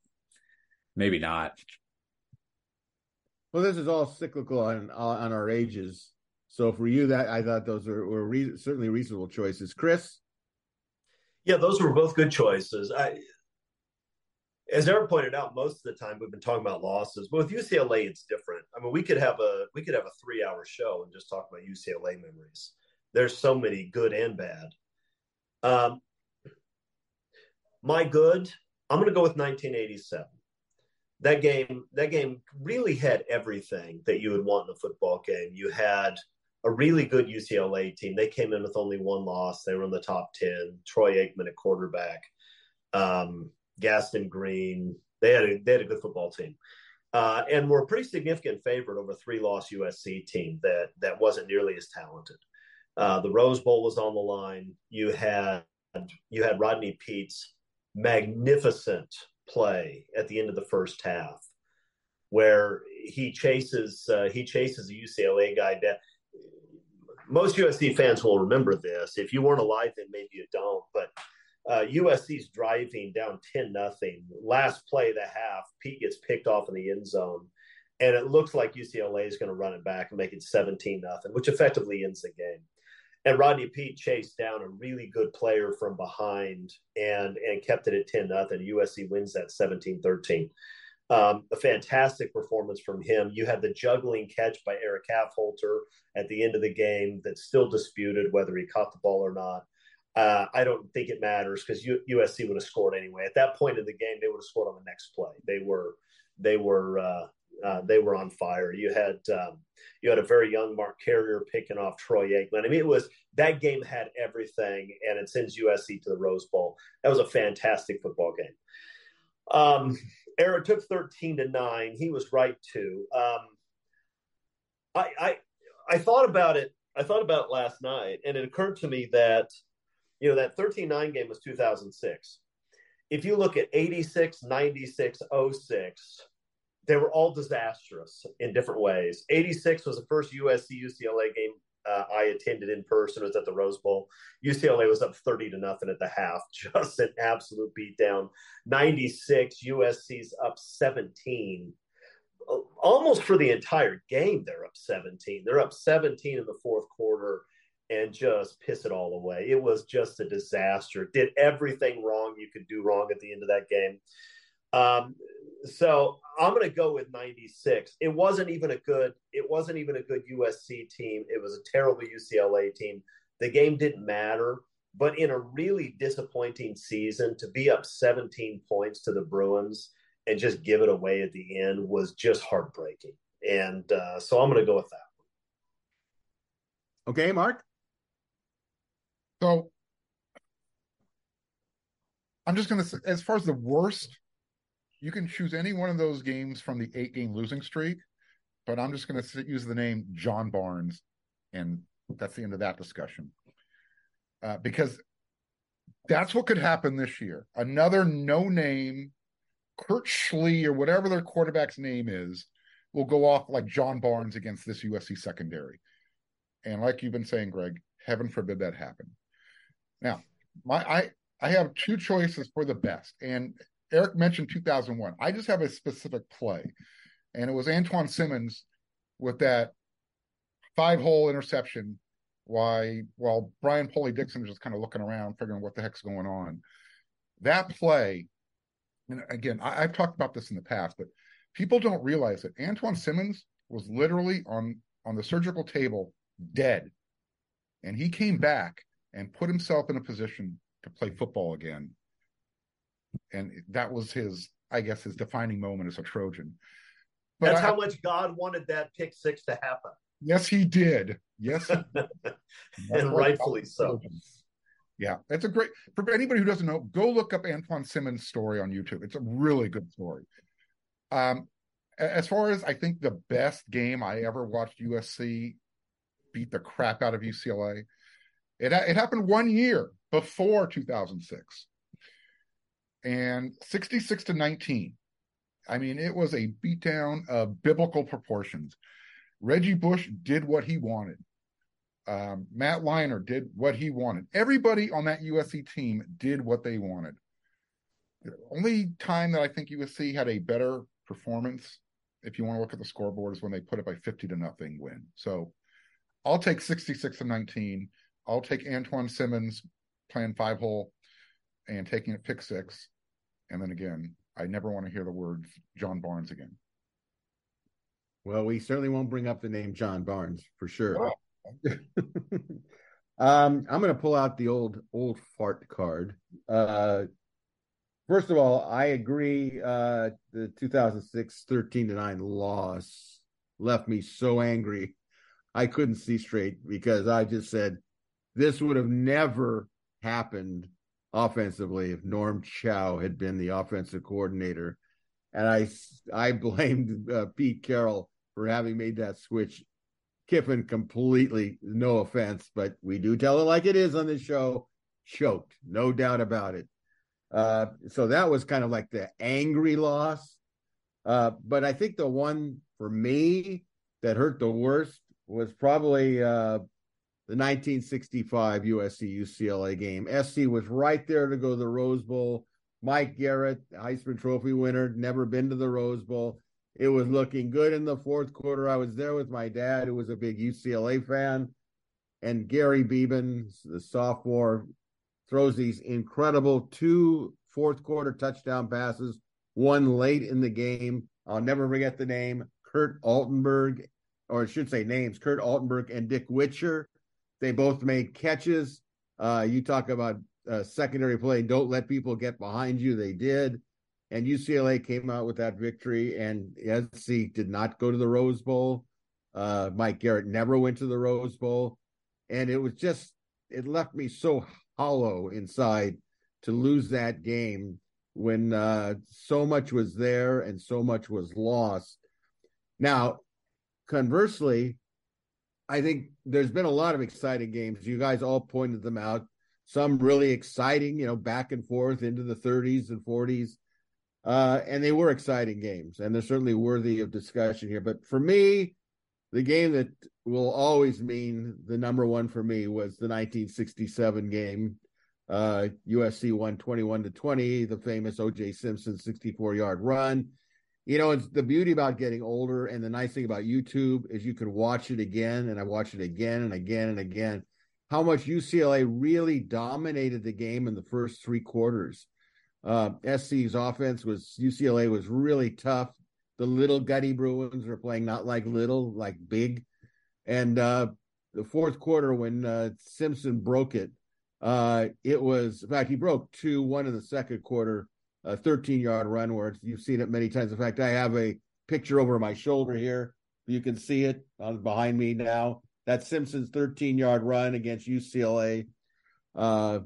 maybe not. Well, this is all cyclical on on our ages. So for you, that I thought those were, were re- certainly reasonable choices. Chris, yeah, those were both good choices. I, as Eric pointed out, most of the time we've been talking about losses, but with UCLA, it's different. I mean, we could have a we could have a three hour show and just talk about UCLA memories. There's so many good and bad. Um, my good, I'm going to go with 1987 that game that game really had everything that you would want in a football game. You had a really good UCLA team. They came in with only one loss. They were in the top ten. Troy Aikman at quarterback, um, Gaston Green. They had a, they had a good football team, uh, and were a pretty significant favorite over three loss USC team that that wasn't nearly as talented. Uh, the Rose Bowl was on the line. You had you had Rodney Peete's magnificent play at the end of the first half where he chases uh, he chases a UCLA guy down. Most USC fans will remember this. If you weren't alive, then maybe you don't. But uh, USC's driving down ten nothing. Last play of the half, Peete gets picked off in the end zone, and it looks like UCLA is going to run it back and make it seventeen nothing, which effectively ends the game. And Rodney Peete chased down a really good player from behind and and kept it at ten nothing. USC wins that 17-13. Um, a fantastic performance from him. You had the juggling catch by Erik Affholter at the end of the game that's still disputed whether he caught the ball or not. Uh, I don't think it matters because USC would have scored anyway. At that point in the game, they would have scored on the next play. They were they were uh, uh, they were on fire. You had um, you had a very young Mark Carrier picking off Troy Aikman. I mean, it was that game had everything, and it sends USC to the Rose Bowl. That was a fantastic football game. Um, Eric took 13 to 9. He was right too. Um, I, I I thought about it. I thought about it last night, and it occurred to me that you know that 13-9 game was 2006. If you look at 86, 96, 06, they were all disastrous in different ways. 86 was the first USC UCLA game uh, I attended in person. It was at the Rose Bowl. UCLA was up 30 to nothing at the half, just an absolute beatdown. 96, USC's up 17. Almost for the entire game, they're up 17. They're up 17 in the fourth quarter and just piss it all away. It was just a disaster. Did everything wrong you could do wrong at the end of that game. Um, so I'm going to go with 96. It wasn't even a good. It wasn't even a good USC team. It was a terrible UCLA team. The game didn't matter. But in a really disappointing season, to be up 17 points to the Bruins and just give it away at the end was just heartbreaking. And uh, so I'm going to go with that one. Okay, Mark. So I'm just going to say, as far as the worst you can choose any one of those games from the eight game losing streak, but I'm just going to use the name John Barnes, and that's the end of that discussion. Uh, because that's what could happen this year. Another no name, Kurt Schlee or whatever their quarterback's name is, will go off like John Barnes against this USC secondary. And like you've been saying, Greg, heaven forbid that happen. Now, my I I have two choices for the best, and Eric mentioned 2001. I just have a specific play, and it was Antuan Simmons with that five hole interception. Why, while Brian Poli-Dixon is just kind of looking around, figuring what the heck's going on. That play, and again, I, I've talked about this in the past, but people don't realize that Antuan Simmons was literally on on the surgical table, dead, and he came back and put himself in a position to play football again and that was his, I guess, his defining moment as a Trojan. But That's I, how much God wanted that pick six to happen. Yes, he did. Yes, he did. and rightfully so. Yeah, it's a great for anybody who doesn't know. Go look up Antuan Simmons' story on YouTube. It's a really good story. Um, as far as I think the best game I ever watched USC beat the crap out of UCLA, it it happened one year before 2006 and 66 to 19. I mean, it was a beatdown of biblical proportions. Reggie Bush did what he wanted. Um, Matt Leinart did what he wanted. Everybody on that USC team did what they wanted. The only time that I think USC had a better performance, if you want to look at the scoreboard, is when they put it by 50 to nothing win. So I'll take 66 to 19. I'll take Antuan Simmons playing five hole and taking it pick six. And then again, I never want to hear the words John Barnes again. Well, we certainly won't bring up the name John Barnes for sure. Oh. um, I'm going to pull out the old old fart card. Uh, first of all, I agree. Uh, the 2006 13 to nine loss left me so angry, I couldn't see straight because I just said this would have never happened offensively if Norm Chow had been the offensive coordinator. And I, I blamed uh, Pete Carroll for having made that switch. Kiffin completely, no offense, but we do tell it like it is on this show, choked, no doubt about it. Uh, so that was kind of like the angry loss. Uh, but I think the one for me that hurt the worst was probably uh, the 1965 USC UCLA game. SC was right there to go to the Rose Bowl. Mike Garrett, Heisman Trophy winner, never been to the Rose Bowl. It was looking good in the fourth quarter. I was there with my dad, who was a big UCLA fan, and Gary Beban, the sophomore, throws these incredible two fourth quarter touchdown passes, one late in the game. I'll never forget the name Kurt Altenberg, or I should say names Kurt Altenberg and Dick Witcher. They both made catches. Uh, you talk about uh, secondary play. Don't let people get behind you. They did. And UCLA came out with that victory. And SC did not go to the Rose Bowl. Uh, Mike Garrett never went to the Rose Bowl. And it was just, it left me so hollow inside to lose that game when uh, so much was there and so much was lost. Now, conversely, I think there's been a lot of exciting games. You guys all pointed them out. Some really exciting, you know, back and forth into the 30s and 40s. Uh, and they were exciting games, and they're certainly worthy of discussion here. But for me, the game that will always mean the number one for me was the 1967 game. Uh, USC won 21 to 20, the famous OJ Simpson 64 yard run. You know, it's the beauty about getting older, and the nice thing about YouTube is you can watch it again, and I watched it again and again and again. How much UCLA really dominated the game in the first three quarters. Uh, SC's offense was UCLA was really tough. The little Gutty Bruins were playing not like little, like big. And uh, the fourth quarter, when uh, Simpson broke it, uh, it was in fact he broke two, one in the second quarter, a 13 yard run where you've seen it many times. In fact, I have a picture over my shoulder here. You can see it on behind me now. That's Simpson's 13 yard run against UCLA. Uh,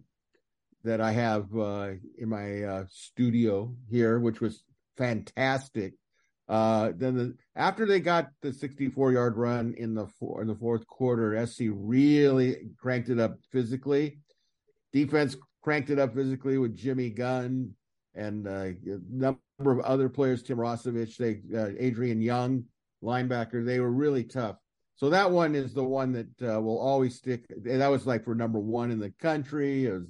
that I have uh, in my uh, studio here, which was fantastic. Uh, then the, after they got the 64 yard run in the four, in the fourth quarter, SC really cranked it up physically. Defense cranked it up physically with Jimmy Gunn and uh, a number of other players, Tim Rossovich, they uh, Adrian Young, linebacker. They were really tough. So that one is the one that uh, will always stick. That was like for number one in the country. It was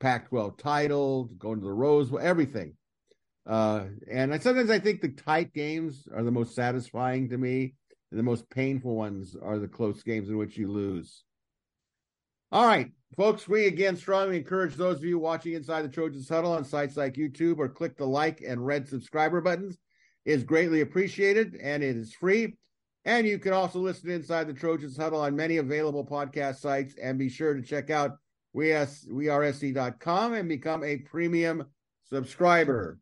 Pac-12 title, going to the Rose everything. Uh, and I, sometimes I think the tight games are the most satisfying to me, and the most painful ones are the close games in which you lose. All right, folks, we again strongly encourage those of you watching Inside the Trojans Huddle on sites like YouTube or click the like and red subscriber buttons. It is greatly appreciated and it is free. And you can also listen Inside the Trojans Huddle on many available podcast sites and be sure to check out wearesc.com and become a premium subscriber.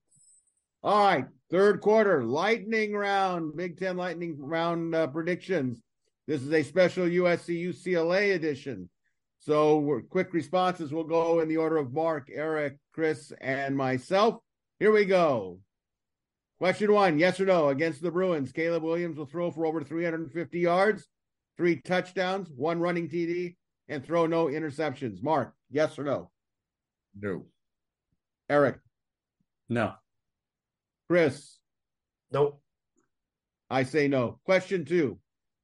All right, third quarter, lightning round, Big Ten lightning round uh, predictions. This is a special USC UCLA edition. So, quick responses will go in the order of Mark, Eric, Chris, and myself. Here we go. Question one Yes or no? Against the Bruins, Caleb Williams will throw for over 350 yards, three touchdowns, one running TD, and throw no interceptions. Mark, yes or no? No. Eric? No. Chris? Nope. I say no. Question two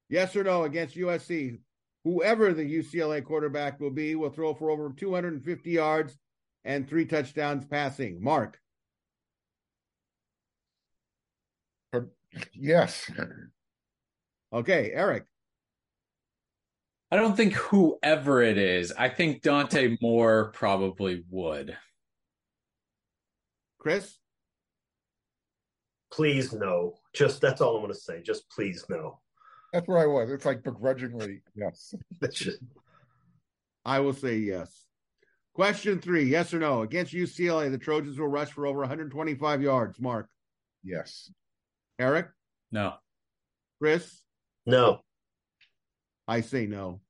Yes or no against USC? Whoever the UCLA quarterback will be will throw for over 250 yards and three touchdowns passing. Mark? Yes. Okay, Eric? I don't think whoever it is. I think Dante Moore probably would. Chris? Please no. Just that's all I'm going to say. Just please no. That's where I was. It's like begrudgingly, yes. That's just. I will say yes. Question three Yes or no? Against UCLA, the Trojans will rush for over 125 yards. Mark? Yes. Eric? No. Chris? No. I say no.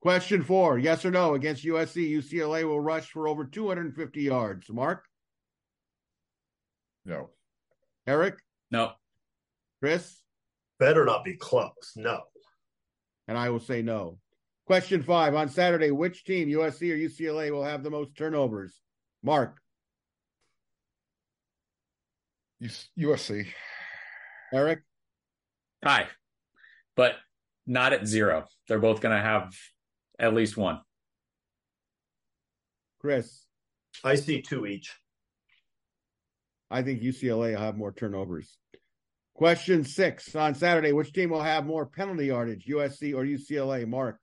Question four Yes or no? Against USC, UCLA will rush for over 250 yards. Mark? No. Eric? No. Chris? Better not be close. No. And I will say no. Question five On Saturday, which team, USC or UCLA, will have the most turnovers? Mark? USC. Eric? Hi. But not at zero. They're both going to have at least one. Chris? I see two each. I think UCLA will have more turnovers. Question six on Saturday: Which team will have more penalty yardage, USC or UCLA? Mark.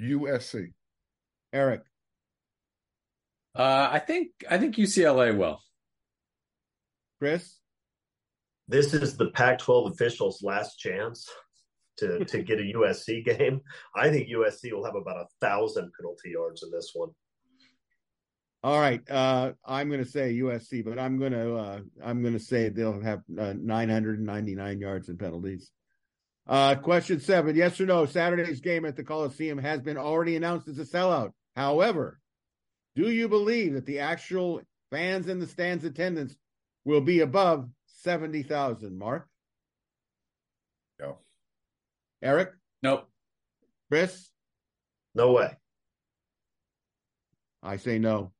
USC. Eric. Uh, I think I think UCLA will. Chris. This is the Pac-12 officials' last chance to to get a USC game. I think USC will have about a thousand penalty yards in this one. All right, uh, I'm going to say USC, but I'm going to uh, I'm going to say they'll have uh, 999 yards in penalties. Uh, question seven: Yes or no? Saturday's game at the Coliseum has been already announced as a sellout. However, do you believe that the actual fans in the stands attendance will be above 70,000? Mark, No. Eric, Nope. Chris. No way. I say no.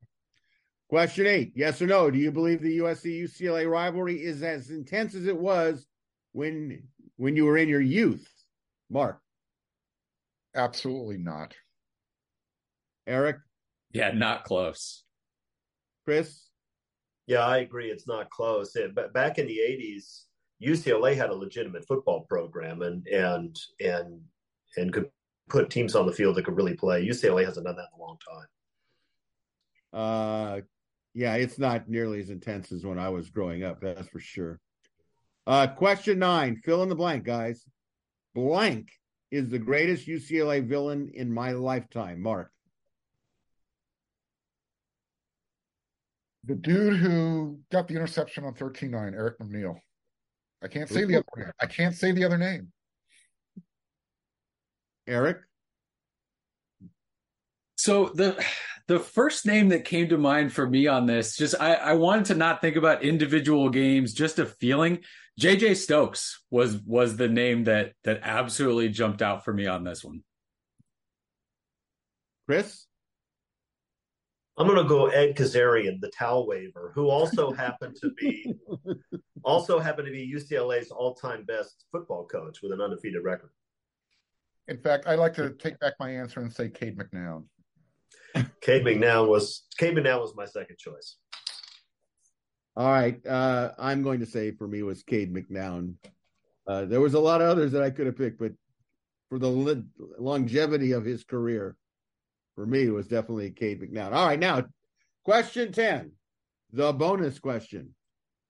Question eight: Yes or no? Do you believe the USC UCLA rivalry is as intense as it was when when you were in your youth? Mark, Absolutely not. Eric, Yeah, not close. Chris. Yeah, I agree. It's not close. It, but back in the '80s, UCLA had a legitimate football program and and and and could put teams on the field that could really play. UCLA hasn't done that in a long time. Uh, yeah, it's not nearly as intense as when I was growing up. That's for sure. Uh, question nine: Fill in the blank, guys. Blank is the greatest UCLA villain in my lifetime. Mark. The dude who got the interception on 13-9, Eric McNeal. I can't say the other name. I can't say the other name. Eric. So the the first name that came to mind for me on this, just I, I wanted to not think about individual games, just a feeling. JJ Stokes was was the name that that absolutely jumped out for me on this one. Chris. I'm going to go Ed Kezirian, the towel waver, who also happened to be also happened to be UCLA's all-time best football coach with an undefeated record. In fact, I'd like to take back my answer and say Cade McNown. Cade McNown was Cade McNown was my second choice. All right. Uh, I'm going to say for me was Cade McNown. Uh, there was a lot of others that I could have picked, but for the longevity of his career, for me, it was definitely Cade McNown. All right. Now, question 10, the bonus question.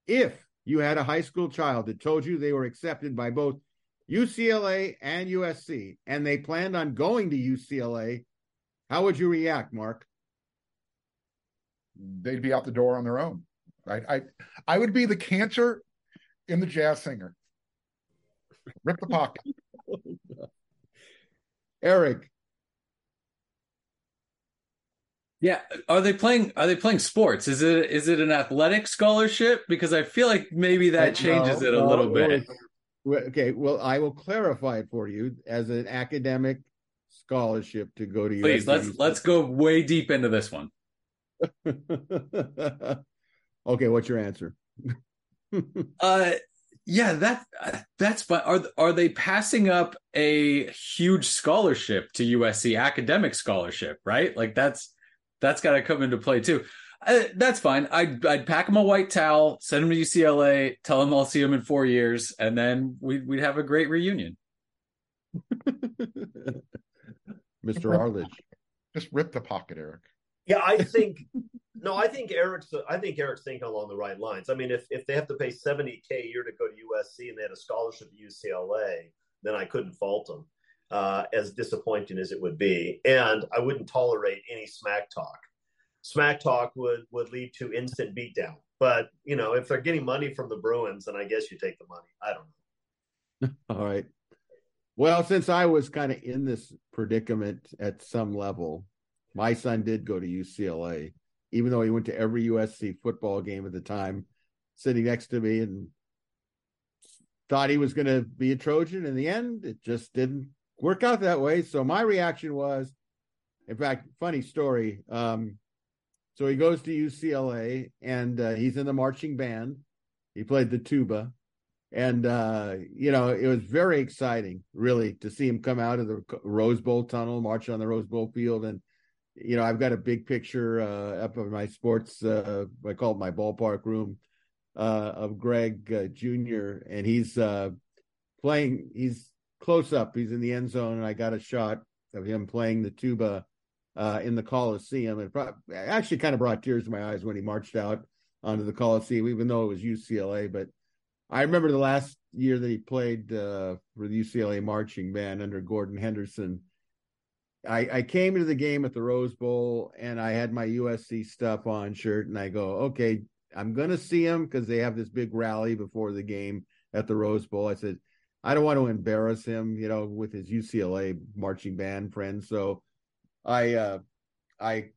If you had a high school child that told you they were accepted by both UCLA and USC, and they planned on going to UCLA, how would you react, Mark? They'd be out the door on their own. I I, I would be the cantor in the jazz singer. Rip the pocket. Eric. Yeah, are they playing? Are they playing sports? Is it is it an athletic scholarship? Because I feel like maybe that changes No, it a no, little bit. Okay, well, I will clarify it for you as an academic scholarship to go to Please let's USC. let's go way deep into this one. okay, what's your answer? Uh, yeah, that that's fine. Are are they passing up a huge scholarship to USC, academic scholarship, right? Like that's that's got to come into play too. Uh, that's fine. I'd I'd pack him a white towel, send him to UCLA, tell him I'll see him in four years, and then we'd we'd have a great reunion. Mr. Arledge. Just rip the pocket, Eric. Yeah, I think no, I think Eric's I think Eric's thinking along the right lines. I mean, if if they have to pay 70k a year to go to USC and they had a scholarship at UCLA, then I couldn't fault them. Uh, as disappointing as it would be, and I wouldn't tolerate any smack talk. Smack talk would would lead to instant beatdown. But you know, if they're getting money from the Bruins, then I guess you take the money. I don't know. All right. Well, since I was kind of in this predicament at some level, my son did go to UCLA, even though he went to every USC football game at the time, sitting next to me and thought he was going to be a Trojan. In the end, it just didn't work out that way. So my reaction was, in fact, funny story. Um, So he goes to UCLA and uh, he's in the marching band. He played the tuba. And, uh, you know, it was very exciting, really, to see him come out of the Rose Bowl tunnel, march on the Rose Bowl field. And, you know, I've got a big picture uh, up of my sports, uh, I call it my ballpark room, uh, of Greg uh, Jr. And he's uh, playing, he's close up. He's in the end zone. And I got a shot of him playing the tuba in the Coliseum. It actually kind of brought tears to my eyes when he marched out onto the Coliseum, even though it was UCLA. But I remember the last year that he played uh, for the UCLA marching band under Gordon Henderson. I, I came to the game at the Rose Bowl and I had my USC stuff on shirt, and I go, okay, I'm going to see him because they have this big rally before the game at the Rose Bowl. I said, I don't want to embarrass him, you know, with his UCLA marching band friends. So I uh I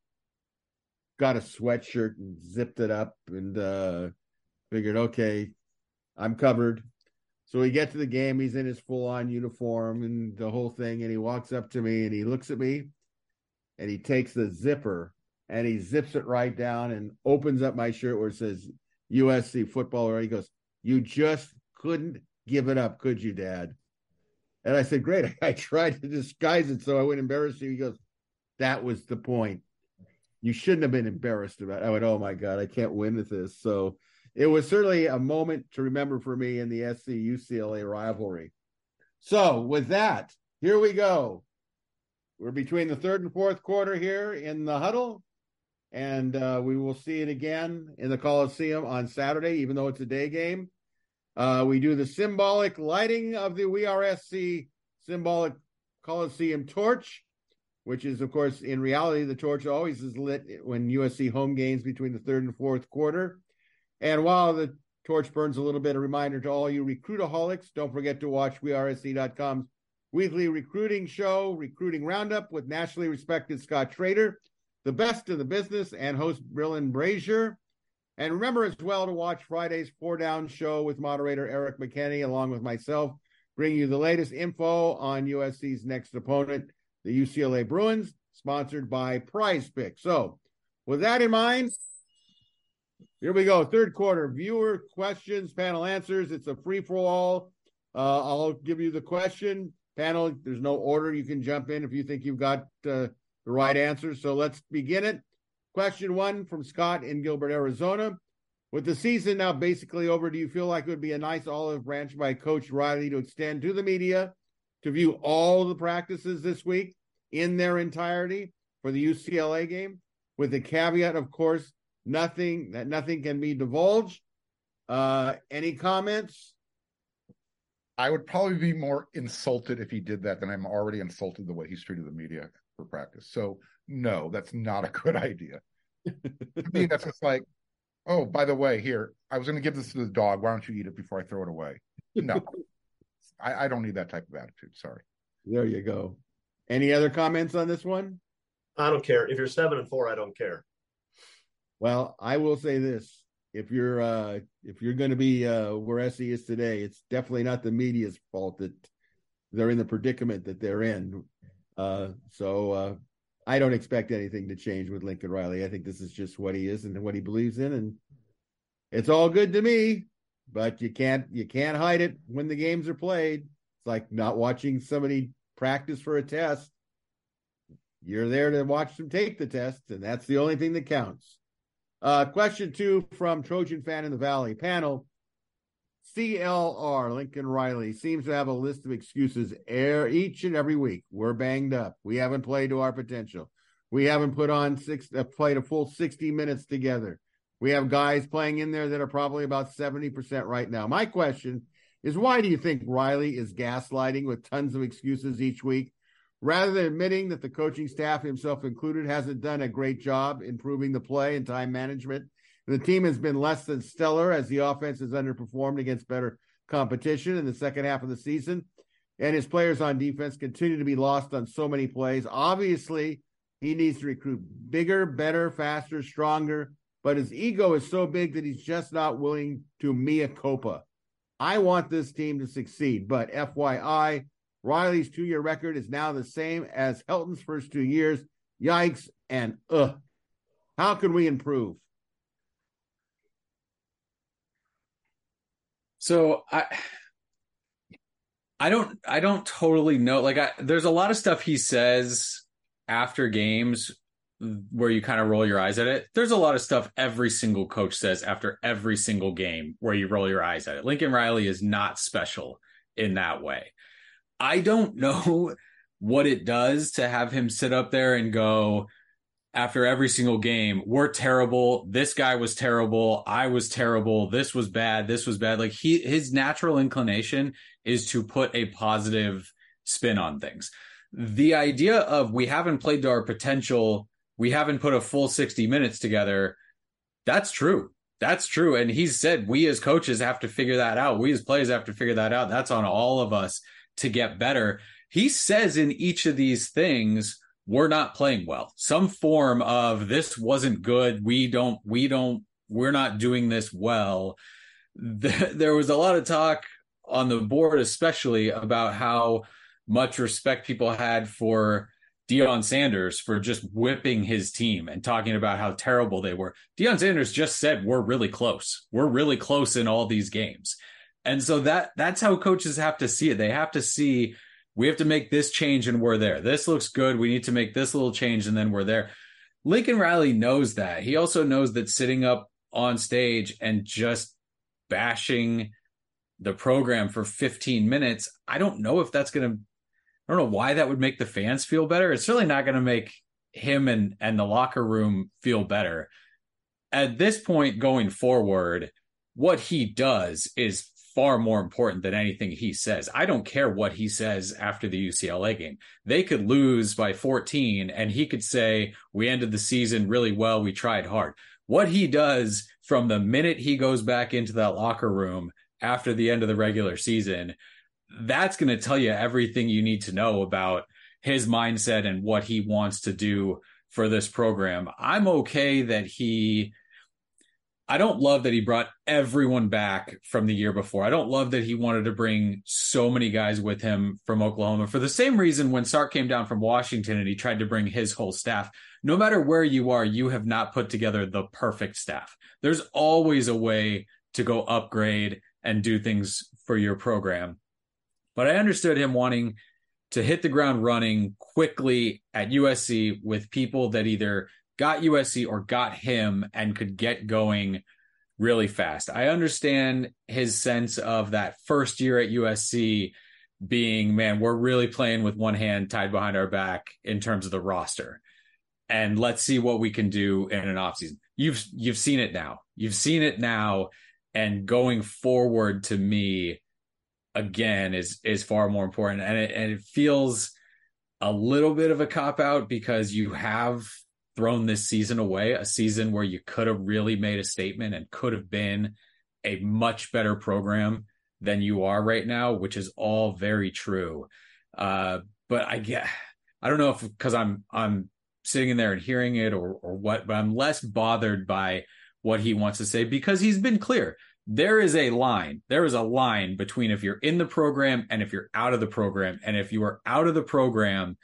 got a sweatshirt and zipped it up and uh figured okay, I'm covered. So we get to the game, he's in his full on uniform and the whole thing, and he walks up to me and he looks at me and he takes the zipper and he zips it right down and opens up my shirt where it says USC footballer. He goes, You just couldn't give it up, could you, Dad? And I said, Great. I, I tried to disguise it so I wouldn't embarrass you. He goes, that was the point. You shouldn't have been embarrassed about it. I went, oh my God, I can't win with this. So it was certainly a moment to remember for me in the SC UCLA rivalry. So with that, here we go. We're between the third and fourth quarter here in the huddle, and uh, we will see it again in the Coliseum on Saturday, even though it's a day game. Uh, we do the symbolic lighting of the We Are SC symbolic Coliseum torch which is, of course, in reality, the torch always is lit when USC home games between the third and fourth quarter. And while the torch burns a little bit, a reminder to all you recruitaholics don't forget to watch WeAreSC.com's weekly recruiting show, Recruiting Roundup, with nationally respected Scott Trader, the best in the business, and host Brillen Brazier. And remember as well to watch Friday's Four Down show with moderator Eric McKinney, along with myself, bringing you the latest info on USC's next opponent the UCLA Bruins, sponsored by Prize Pick. So, with that in mind, here we go. Third quarter viewer questions, panel answers. It's a free for all. Uh, I'll give you the question. Panel, there's no order. You can jump in if you think you've got uh, the right answer. So let's begin it. Question one from Scott in Gilbert, Arizona. With the season now basically over, do you feel like it would be a nice olive branch by Coach Riley to extend to the media to view all the practices this week in their entirety for the UCLA game, with the caveat, of course, nothing that nothing can be divulged. Uh, any comments? I would probably be more insulted if he did that than I'm already insulted the way he's treated the media for practice. So no, that's not a good idea. to me, that's just like, oh, by the way, here I was going to give this to the dog. Why don't you eat it before I throw it away? No, I, I don't need that type of attitude. Sorry. There you go. Any other comments on this one? I don't care. If you're seven and four, I don't care. Well, I will say this. If you're uh if you're gonna be uh where SE is today, it's definitely not the media's fault that they're in the predicament that they're in. Uh so uh I don't expect anything to change with Lincoln Riley. I think this is just what he is and what he believes in, and it's all good to me. But you can't you can't hide it when the games are played. It's like not watching somebody practice for a test. You're there to watch them take the test, and that's the only thing that counts. Uh, question two from Trojan Fan in the Valley panel. CLR Lincoln Riley seems to have a list of excuses air each and every week. We're banged up. We haven't played to our potential. We haven't put on six uh, played a full 60 minutes together. We have guys playing in there that are probably about 70% right now. My question is why do you think Riley is gaslighting with tons of excuses each week rather than admitting that the coaching staff, himself included, hasn't done a great job improving the play and time management? The team has been less than stellar as the offense has underperformed against better competition in the second half of the season. And his players on defense continue to be lost on so many plays. Obviously, he needs to recruit bigger, better, faster, stronger, but his ego is so big that he's just not willing to mea culpa. I want this team to succeed. But FYI, Riley's two year record is now the same as Helton's first two years. Yikes and ugh. How can we improve? So I I don't I don't totally know. Like I, there's a lot of stuff he says after games where you kind of roll your eyes at it. There's a lot of stuff every single coach says after every single game where you roll your eyes at it. Lincoln Riley is not special in that way. I don't know what it does to have him sit up there and go after every single game, we're terrible. This guy was terrible. I was terrible. This was bad. This was bad. Like he his natural inclination is to put a positive spin on things. The idea of we haven't played to our potential we haven't put a full 60 minutes together. That's true. That's true. And he said we as coaches have to figure that out. We as players have to figure that out. That's on all of us to get better. He says in each of these things, we're not playing well. Some form of this wasn't good. We don't, we don't, we're not doing this well. There was a lot of talk on the board, especially about how much respect people had for Deion Sanders for just whipping his team and talking about how terrible they were. Deion Sanders just said we're really close. We're really close in all these games. And so that that's how coaches have to see it. They have to see we have to make this change and we're there. This looks good. We need to make this little change and then we're there. Lincoln Riley knows that. He also knows that sitting up on stage and just bashing the program for 15 minutes, I don't know if that's going to I don't know why that would make the fans feel better. It's certainly not going to make him and and the locker room feel better. At this point going forward, what he does is far more important than anything he says. I don't care what he says after the UCLA game. They could lose by 14 and he could say, We ended the season really well. We tried hard. What he does from the minute he goes back into that locker room after the end of the regular season that's going to tell you everything you need to know about his mindset and what he wants to do for this program. I'm okay that he I don't love that he brought everyone back from the year before. I don't love that he wanted to bring so many guys with him from Oklahoma for the same reason when Sark came down from Washington and he tried to bring his whole staff. No matter where you are, you have not put together the perfect staff. There's always a way to go upgrade and do things for your program. But I understood him wanting to hit the ground running quickly at USC with people that either got USC or got him and could get going really fast. I understand his sense of that first year at USC being, man, we're really playing with one hand tied behind our back in terms of the roster. And let's see what we can do in an offseason. You've you've seen it now. You've seen it now. And going forward to me, again is is far more important and it, and it feels a little bit of a cop out because you have thrown this season away a season where you could have really made a statement and could have been a much better program than you are right now which is all very true uh, but i get i don't know if because i'm i'm sitting in there and hearing it or or what but i'm less bothered by what he wants to say because he's been clear there is a line. There is a line between if you're in the program and if you're out of the program. And if you are out of the program,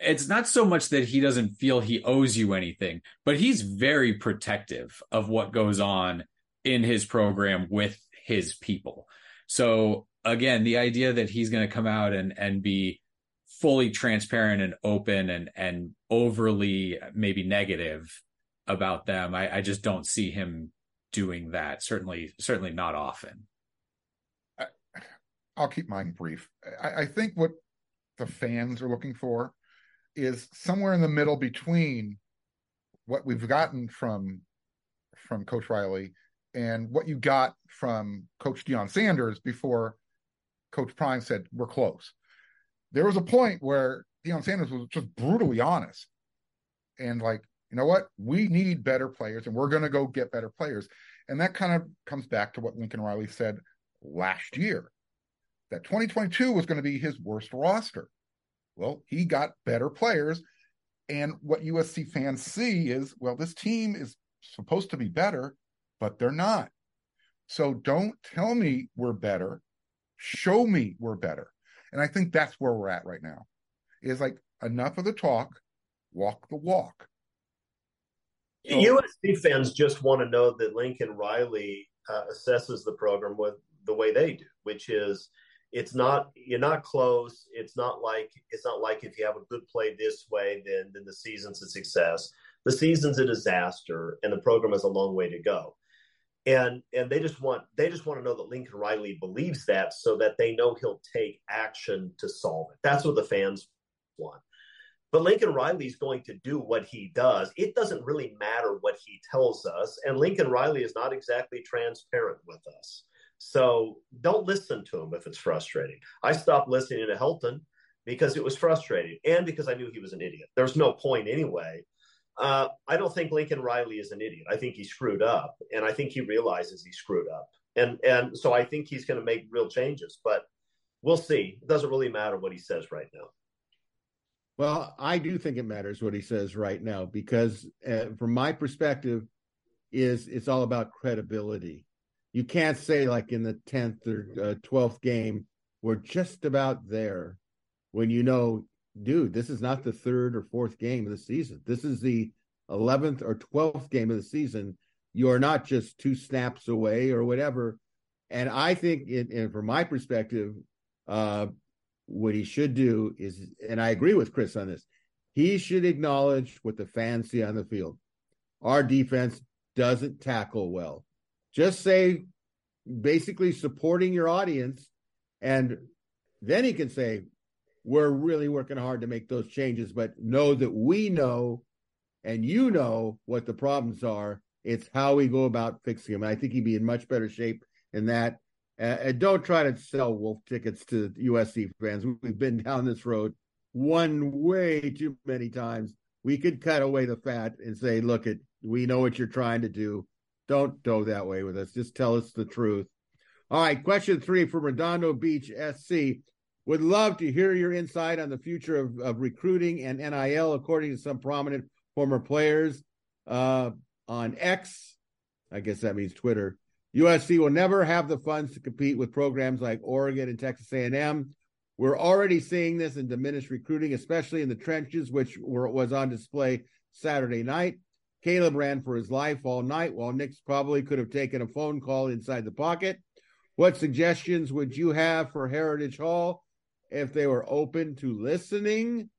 it's not so much that he doesn't feel he owes you anything, but he's very protective of what goes on in his program with his people. So again, the idea that he's going to come out and and be fully transparent and open and and overly maybe negative about them, I, I just don't see him doing that. Certainly, certainly not often. I, will keep mine brief. I, I think what the fans are looking for is somewhere in the middle between what we've gotten from from Coach Riley and what you got from Coach Deion Sanders before Coach Prime said we're close. There was a point where Deion Sanders was just brutally honest and like you know what? We need better players and we're going to go get better players. And that kind of comes back to what Lincoln Riley said last year that 2022 was going to be his worst roster. Well, he got better players. And what USC fans see is, well, this team is supposed to be better, but they're not. So don't tell me we're better. Show me we're better. And I think that's where we're at right now. Is like enough of the talk, walk the walk. USC fans just want to know that Lincoln Riley uh, assesses the program with the way they do, which is it's not you're not close. It's not like it's not like if you have a good play this way, then then the season's a success. The season's a disaster, and the program has a long way to go. And and they just want they just want to know that Lincoln Riley believes that, so that they know he'll take action to solve it. That's what the fans want. But Lincoln Riley's going to do what he does. It doesn't really matter what he tells us. And Lincoln Riley is not exactly transparent with us. So don't listen to him if it's frustrating. I stopped listening to Helton because it was frustrating and because I knew he was an idiot. There's no point anyway. Uh, I don't think Lincoln Riley is an idiot. I think he screwed up, and I think he realizes he screwed up, and and so I think he's going to make real changes. But we'll see. It doesn't really matter what he says right now. Well, I do think it matters what he says right now because, uh, from my perspective, is it's all about credibility. You can't say like in the tenth or uh, twelfth game we're just about there when you know, dude, this is not the third or fourth game of the season. This is the eleventh or twelfth game of the season. You are not just two snaps away or whatever. And I think, it, and from my perspective, uh, what he should do is, and I agree with Chris on this, he should acknowledge what the fans see on the field. Our defense doesn't tackle well. Just say, basically supporting your audience, and then he can say, we're really working hard to make those changes, but know that we know and you know what the problems are. It's how we go about fixing them. I think he'd be in much better shape in that uh, and don't try to sell wolf tickets to USC fans. We've been down this road one way too many times. We could cut away the fat and say, look, it, we know what you're trying to do. Don't go that way with us. Just tell us the truth. All right, question three from Redondo Beach SC. Would love to hear your insight on the future of, of recruiting and NIL, according to some prominent former players uh, on X. I guess that means Twitter. USC will never have the funds to compete with programs like Oregon and Texas A&M. We're already seeing this in diminished recruiting, especially in the trenches, which were, was on display Saturday night. Caleb ran for his life all night, while Nix probably could have taken a phone call inside the pocket. What suggestions would you have for Heritage Hall if they were open to listening?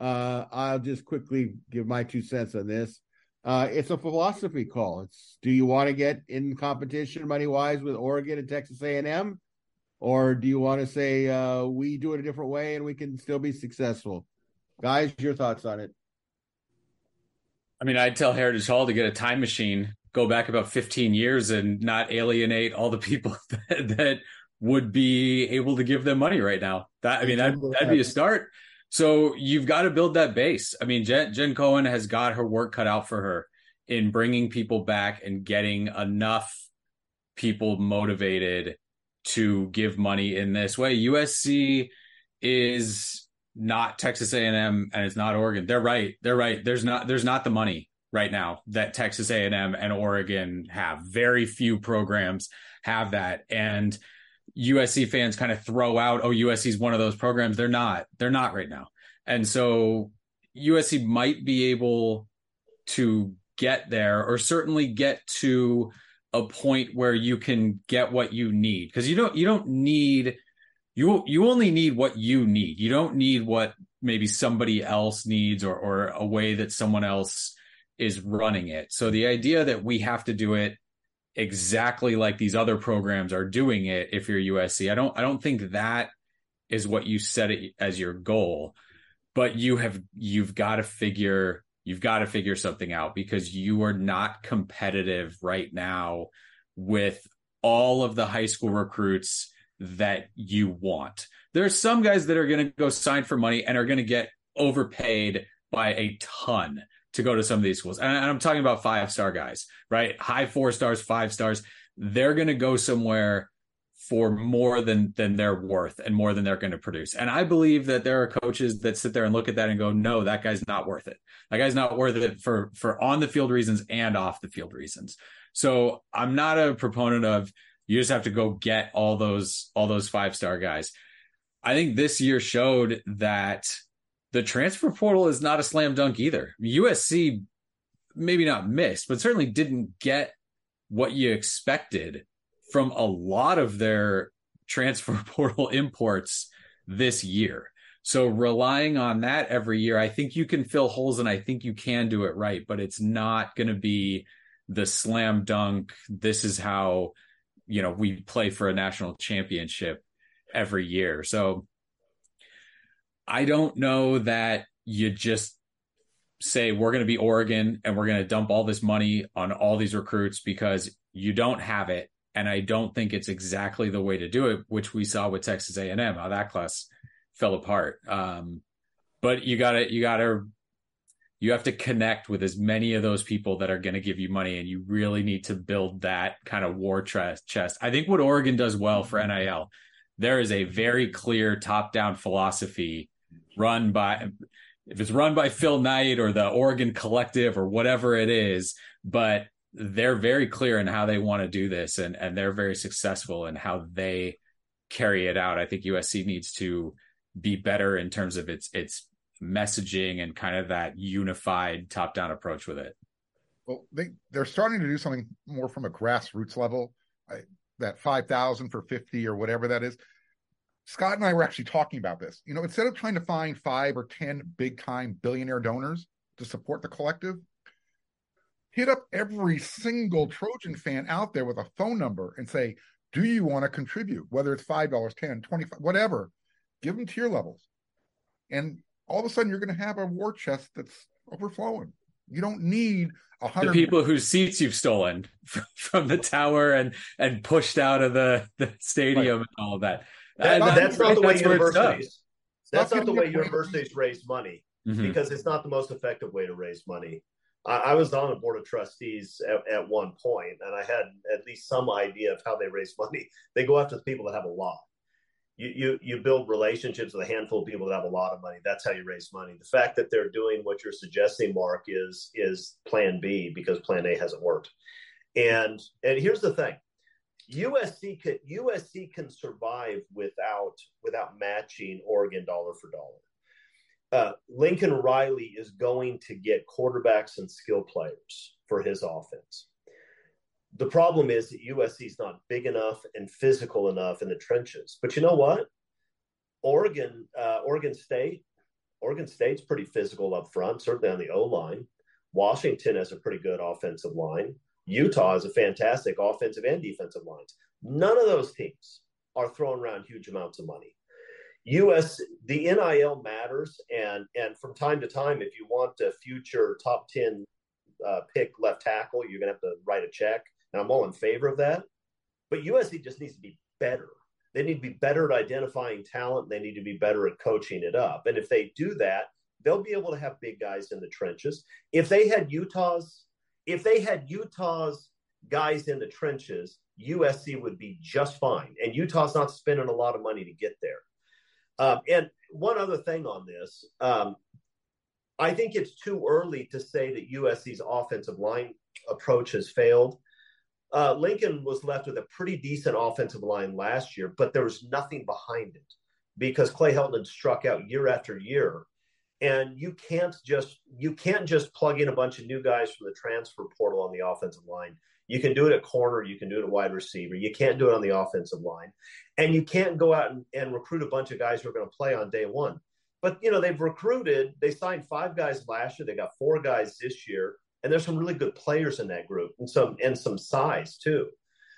Uh, I'll just quickly give my two cents on this uh, it's a philosophy call. It's do you want to get in competition money wise with Oregon and Texas A and M, or do you want to say uh, we do it a different way and we can still be successful? Guys, your thoughts on it? I mean, I'd tell Heritage Hall to get a time machine, go back about 15 years, and not alienate all the people that, that would be able to give them money right now. That I mean, that that'd be a start. So you've got to build that base. I mean, Jen, Jen Cohen has got her work cut out for her in bringing people back and getting enough people motivated to give money in this way. USC is not Texas A&M and it's not Oregon. They're right. They're right. There's not there's not the money right now that Texas A&M and Oregon have. Very few programs have that and USC fans kind of throw out, oh, USC is one of those programs. They're not. They're not right now. And so USC might be able to get there or certainly get to a point where you can get what you need because you don't you don't need you you only need what you need you don't need what maybe somebody else needs or or a way that someone else is running it so the idea that we have to do it exactly like these other programs are doing it if you're USC. I don't I don't think that is what you set it as your goal. But you have you've got to figure you've got to figure something out because you are not competitive right now with all of the high school recruits that you want. There are some guys that are going to go sign for money and are going to get overpaid by a ton to go to some of these schools. And I'm talking about five star guys, right? High four stars, five stars. They're going to go somewhere for more than than they're worth and more than they're going to produce. And I believe that there are coaches that sit there and look at that and go, "No, that guy's not worth it. That guy's not worth it for for on the field reasons and off the field reasons." So, I'm not a proponent of you just have to go get all those all those five star guys. I think this year showed that the transfer portal is not a slam dunk either. USC maybe not missed, but certainly didn't get what you expected from a lot of their transfer portal imports this year. So relying on that every year, I think you can fill holes and I think you can do it right, but it's not going to be the slam dunk. This is how, you know, we play for a national championship every year. So I don't know that you just say we're going to be Oregon and we're going to dump all this money on all these recruits because you don't have it and I don't think it's exactly the way to do it which we saw with Texas A&M how that class fell apart um, but you got to you got to you have to connect with as many of those people that are going to give you money and you really need to build that kind of war chest I think what Oregon does well for mm-hmm. NIL there is a very clear top down philosophy run by if it's run by Phil Knight or the Oregon Collective or whatever it is, but they're very clear in how they want to do this and and they're very successful in how they carry it out. I think USC needs to be better in terms of its its messaging and kind of that unified top down approach with it. Well, they they're starting to do something more from a grassroots level. I, that five thousand for fifty or whatever that is. Scott and I were actually talking about this. You know, instead of trying to find five or 10 big time billionaire donors to support the collective, hit up every single Trojan fan out there with a phone number and say, do you want to contribute? Whether it's $5, 10, 25, whatever, give them tier levels. And all of a sudden, you're going to have a war chest that's overflowing. You don't need a hundred people whose seats you've stolen from the tower and and pushed out of the, the stadium right. and all of that. That, uh, that's, not the way universities. That's not the way universities raise money mm-hmm. because it's not the most effective way to raise money. I, I was on a board of trustees at, at, one point, and I had at least some idea of how they raise money. They go after the people that have a lot. You, you you build relationships with a handful of people that have a lot of money. That's how you raise money. The fact that they're doing what you're suggesting, Mark, is is Plan B because Plan A hasn't worked. And and here's the thing: USC can USC can survive without without matching Oregon dollar for dollar. Uh, Lincoln Riley is going to get quarterbacks and skill players for his offense. The problem is that USC is not big enough and physical enough in the trenches. But you know what? Oregon, uh, Oregon State, Oregon State's pretty physical up front, certainly on the O line. Washington has a pretty good offensive line. Utah has a fantastic offensive and defensive lines. None of those teams are throwing around huge amounts of money. US the NIL matters, and and from time to time, if you want a future top ten uh, pick left tackle, you're gonna have to write a check, and I'm all in favor of that. But USC just needs to be better. They need to be better at identifying talent. They need to be better at coaching it up. And if they do that, they'll be able to have big guys in the trenches. If they had Utah's if they had Utah's guys in the trenches, USC would be just fine. And Utah's not spending a lot of money to get there. Um, and one other thing on this, um, I think it's too early to say that USC's offensive line approach has failed. Uh, Lincoln was left with a pretty decent offensive line last year, but there was nothing behind it because Clay Helton had struck out year after year. And you can't just you can't just plug in a bunch of new guys from the transfer portal on the offensive line. You can do it at corner you can do it at wide receiver. You can't do it on the offensive line. And you can't go out and, and recruit a bunch of guys who are going to play on day one. But you know they've recruited they signed five guys last year. They got four guys this year and there's some really good players in that group and some and some size too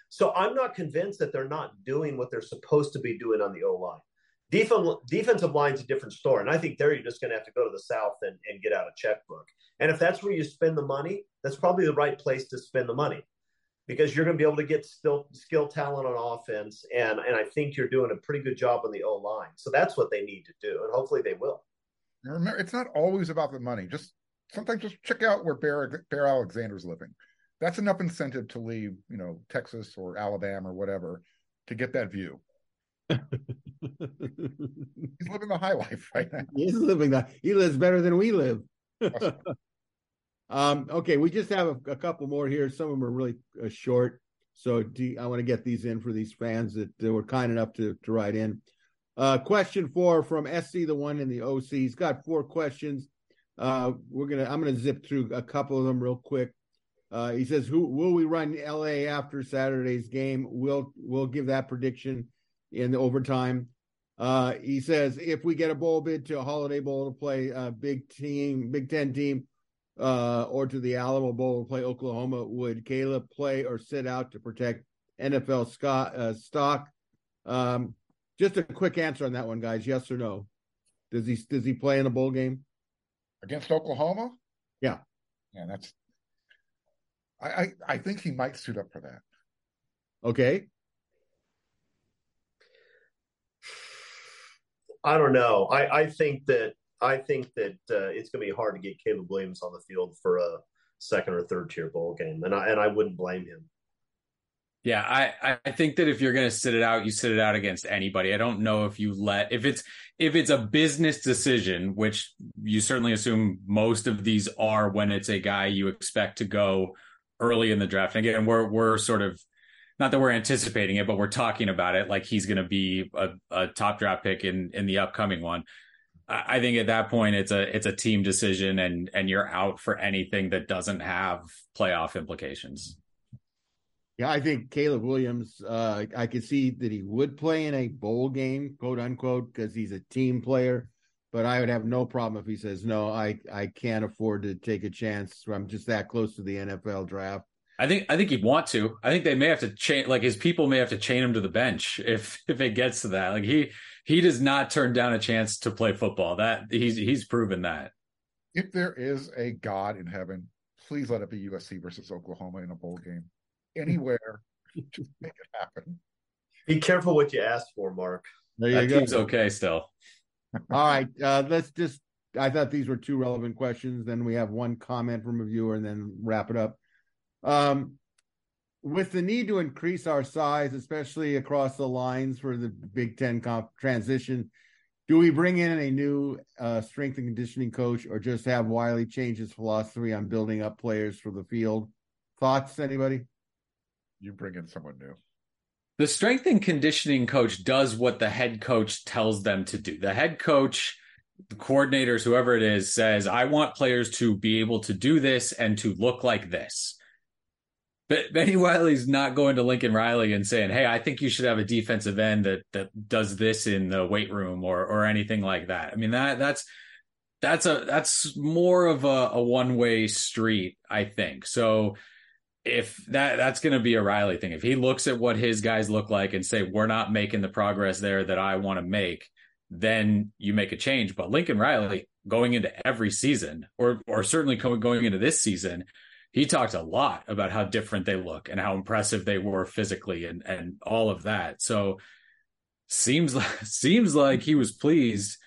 so i'm not convinced that they're not doing what they're supposed to be doing on the o line Defensive, defensive line's a different story. And I think there you're just going to have to go to the South and, and get out a checkbook. And if that's where you spend the money, that's probably the right place to spend the money because you're going to be able to get still skill talent on offense. And, and I think you're doing a pretty good job on the O line. So that's what they need to do. And hopefully they will. It's not always about the money. Just sometimes just check out where Bear, Bear Alexander's living. That's enough incentive to leave, you know, Texas or Alabama or whatever to get that view. He's living the high life right now. He's living that. He lives better than we live. um, okay, we just have a, a, couple more here. Some of them are really uh, short, so do, I want to get these in for these fans that uh, were kind enough to to write in. Uh, question four from SC, the one in the OC. He's got four questions. Uh, we're gonna. I'm gonna zip through a couple of them real quick. Uh, he says, "Who will we run LA after Saturday's game? We'll we'll give that prediction in the overtime." Uh, he says, "If we get a bowl bid to a Holiday Bowl to play a big team, Big Ten team, uh, or to the Alamo Bowl to play Oklahoma, would Caleb play or sit out to protect NFL Scott, uh, stock?" Um, just a quick answer on that one, guys. Yes or no? Does he does he play in a bowl game against Oklahoma? Yeah, yeah. That's I, I, I think he might suit up for that. Okay. I don't know. I, I think that I think that uh, it's going to be hard to get Caleb Williams on the field for a second or third tier bowl game, and I and I wouldn't blame him. Yeah, I, I think that if you're going to sit it out, you sit it out against anybody. I don't know if you let if it's if it's a business decision, which you certainly assume most of these are when it's a guy you expect to go early in the draft. And again, we're we're sort of not that we're anticipating it, but we're talking about it like he's going to be a, a, top draft pick in in the upcoming one. I think at that point it's a it's a team decision, and and you're out for anything that doesn't have playoff implications. Yeah, I think Caleb Williams. Uh, I could see that he would play in a bowl game, quote unquote, because he's a team player but I would have no problem if he says, no, I, I can't afford to take a chance. I'm just that close to the NFL draft. I think I think he'd want to. I think they may have to chain like his people may have to chain him to the bench if if it gets to that. Like he he does not turn down a chance to play football. That he's he's proven that. If there is a God in heaven, please let it be USC versus Oklahoma in a bowl game. Anywhere, to make it happen. Be careful what you ask for, Mark. There you that go. Team's okay still. All right, uh, let's just. I thought these were two relevant questions. Then we have one comment from a viewer, and then wrap it up. Um, with the need to increase our size, especially across the lines for the Big Ten comp transition, do we bring in a new uh, strength and conditioning coach, or just have Wylie change his philosophy on building up players for the field? Thoughts, anybody? You bring in someone new the strength and conditioning coach does what the head coach tells them to do. The head coach, the coordinators, whoever it is, says, I want players to be able to do this and to look like this. But Bennie Wylie's not going to Lincoln Riley and saying, Hey, I think you should have a defensive end that that does this in the weight room or or anything like that. I mean, that that's that's a that's more of a, a one-way street, I think. So if that that's going to be a Riley thing. If he looks at what his guys look like and say we're not making the progress there that I want to make, then you make a change. But Lincoln Riley going into every season, or or certainly going into this season, he talked a lot about how different they look and how impressive they were physically and and all of that. So seems like seems like he was pleased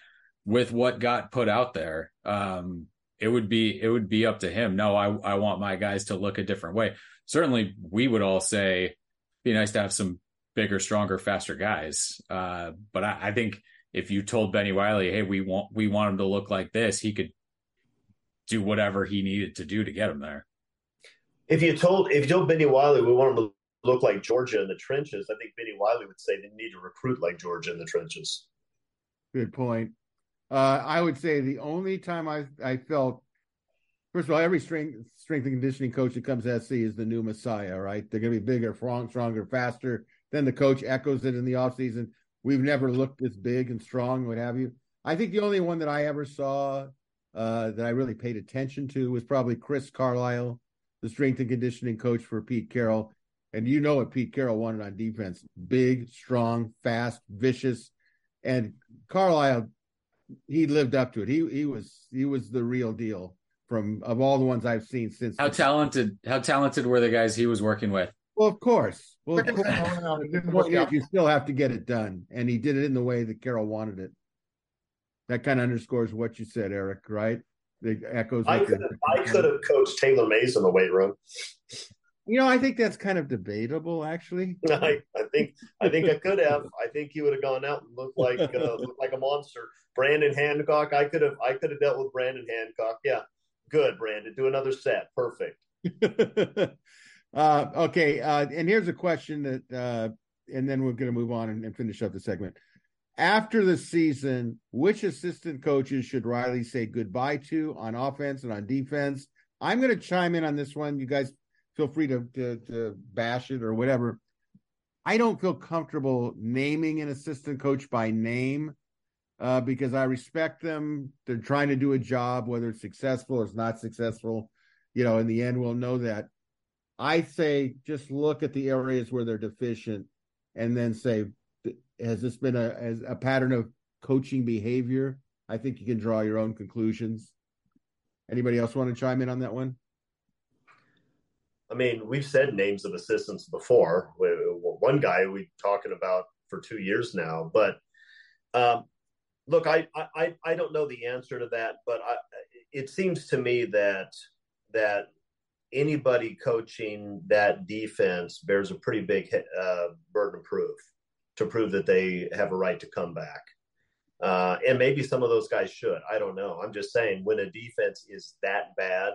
with what got put out there. Um, it would be it would be up to him. No, I I want my guys to look a different way. Certainly, we would all say be nice to have some bigger, stronger, faster guys. Uh, but I, I, think if you told Bennie Wylie, hey, we want we want him to look like this, he could do whatever he needed to do to get him there. If you told if you told Bennie Wylie we want him to look like Georgia in the trenches, I think Bennie Wylie would say they need to recruit like Georgia in the trenches. Good point. Uh, I would say the only time I I felt first of all, every strength strength and conditioning coach that comes to SC is the new messiah, right? They're going to be bigger, strong, stronger, faster. Then the coach echoes it in the offseason. We've never looked this big and strong, what have you. I think the only one that I ever saw uh, that I really paid attention to was probably Chris Carlisle, the strength and conditioning coach for Pete Carroll. And you know what Pete Carroll wanted on defense big, strong, fast, vicious. And Carlisle he lived up to it. He he was he was the real deal from of all the ones I've seen since. How talented? How talented were the guys he was working with? Well, of course. Well, of course. the is, you still have to get it done, and he did it in the way that Carroll wanted it. That kind of underscores what you said, Eric. Right? The echoes. I could I could have coached Taylor Mays in the weight room. You know, I think that's kind of debatable, actually. I, I think I think I could have. I think he would have gone out and looked like uh, looked like a monster. Brandon Hancock, I could have I could have dealt with Brandon Hancock. Yeah, good, Brandon. Do another set. Perfect. uh, okay, uh, and here's a question that, uh, and then we're going to move on and, and, finish up the segment. after the season, which assistant coaches should Riley say goodbye to on offense and on defense? I'm going to chime in on this one. You guys feel free to, to, to bash it or whatever. I don't feel comfortable naming an assistant coach by name uh, because I respect them. They're trying to do a job, whether it's successful or it's not successful. You know, in the end, we'll know that. I say just look at the areas where they're deficient and then say, has this been a, a pattern of coaching behavior? I think you can draw your own conclusions. Anybody else want to chime in on that one? I mean, we've said names of assistants before. One guy we've talking about for two years now, but um, look, I, I I don't know the answer to that, but I, it seems to me that that anybody coaching that defense bears a pretty big uh, burden of proof to prove that they have a right to come back. Uh, and maybe some of those guys should. I don't know. I'm just saying when a defense is that bad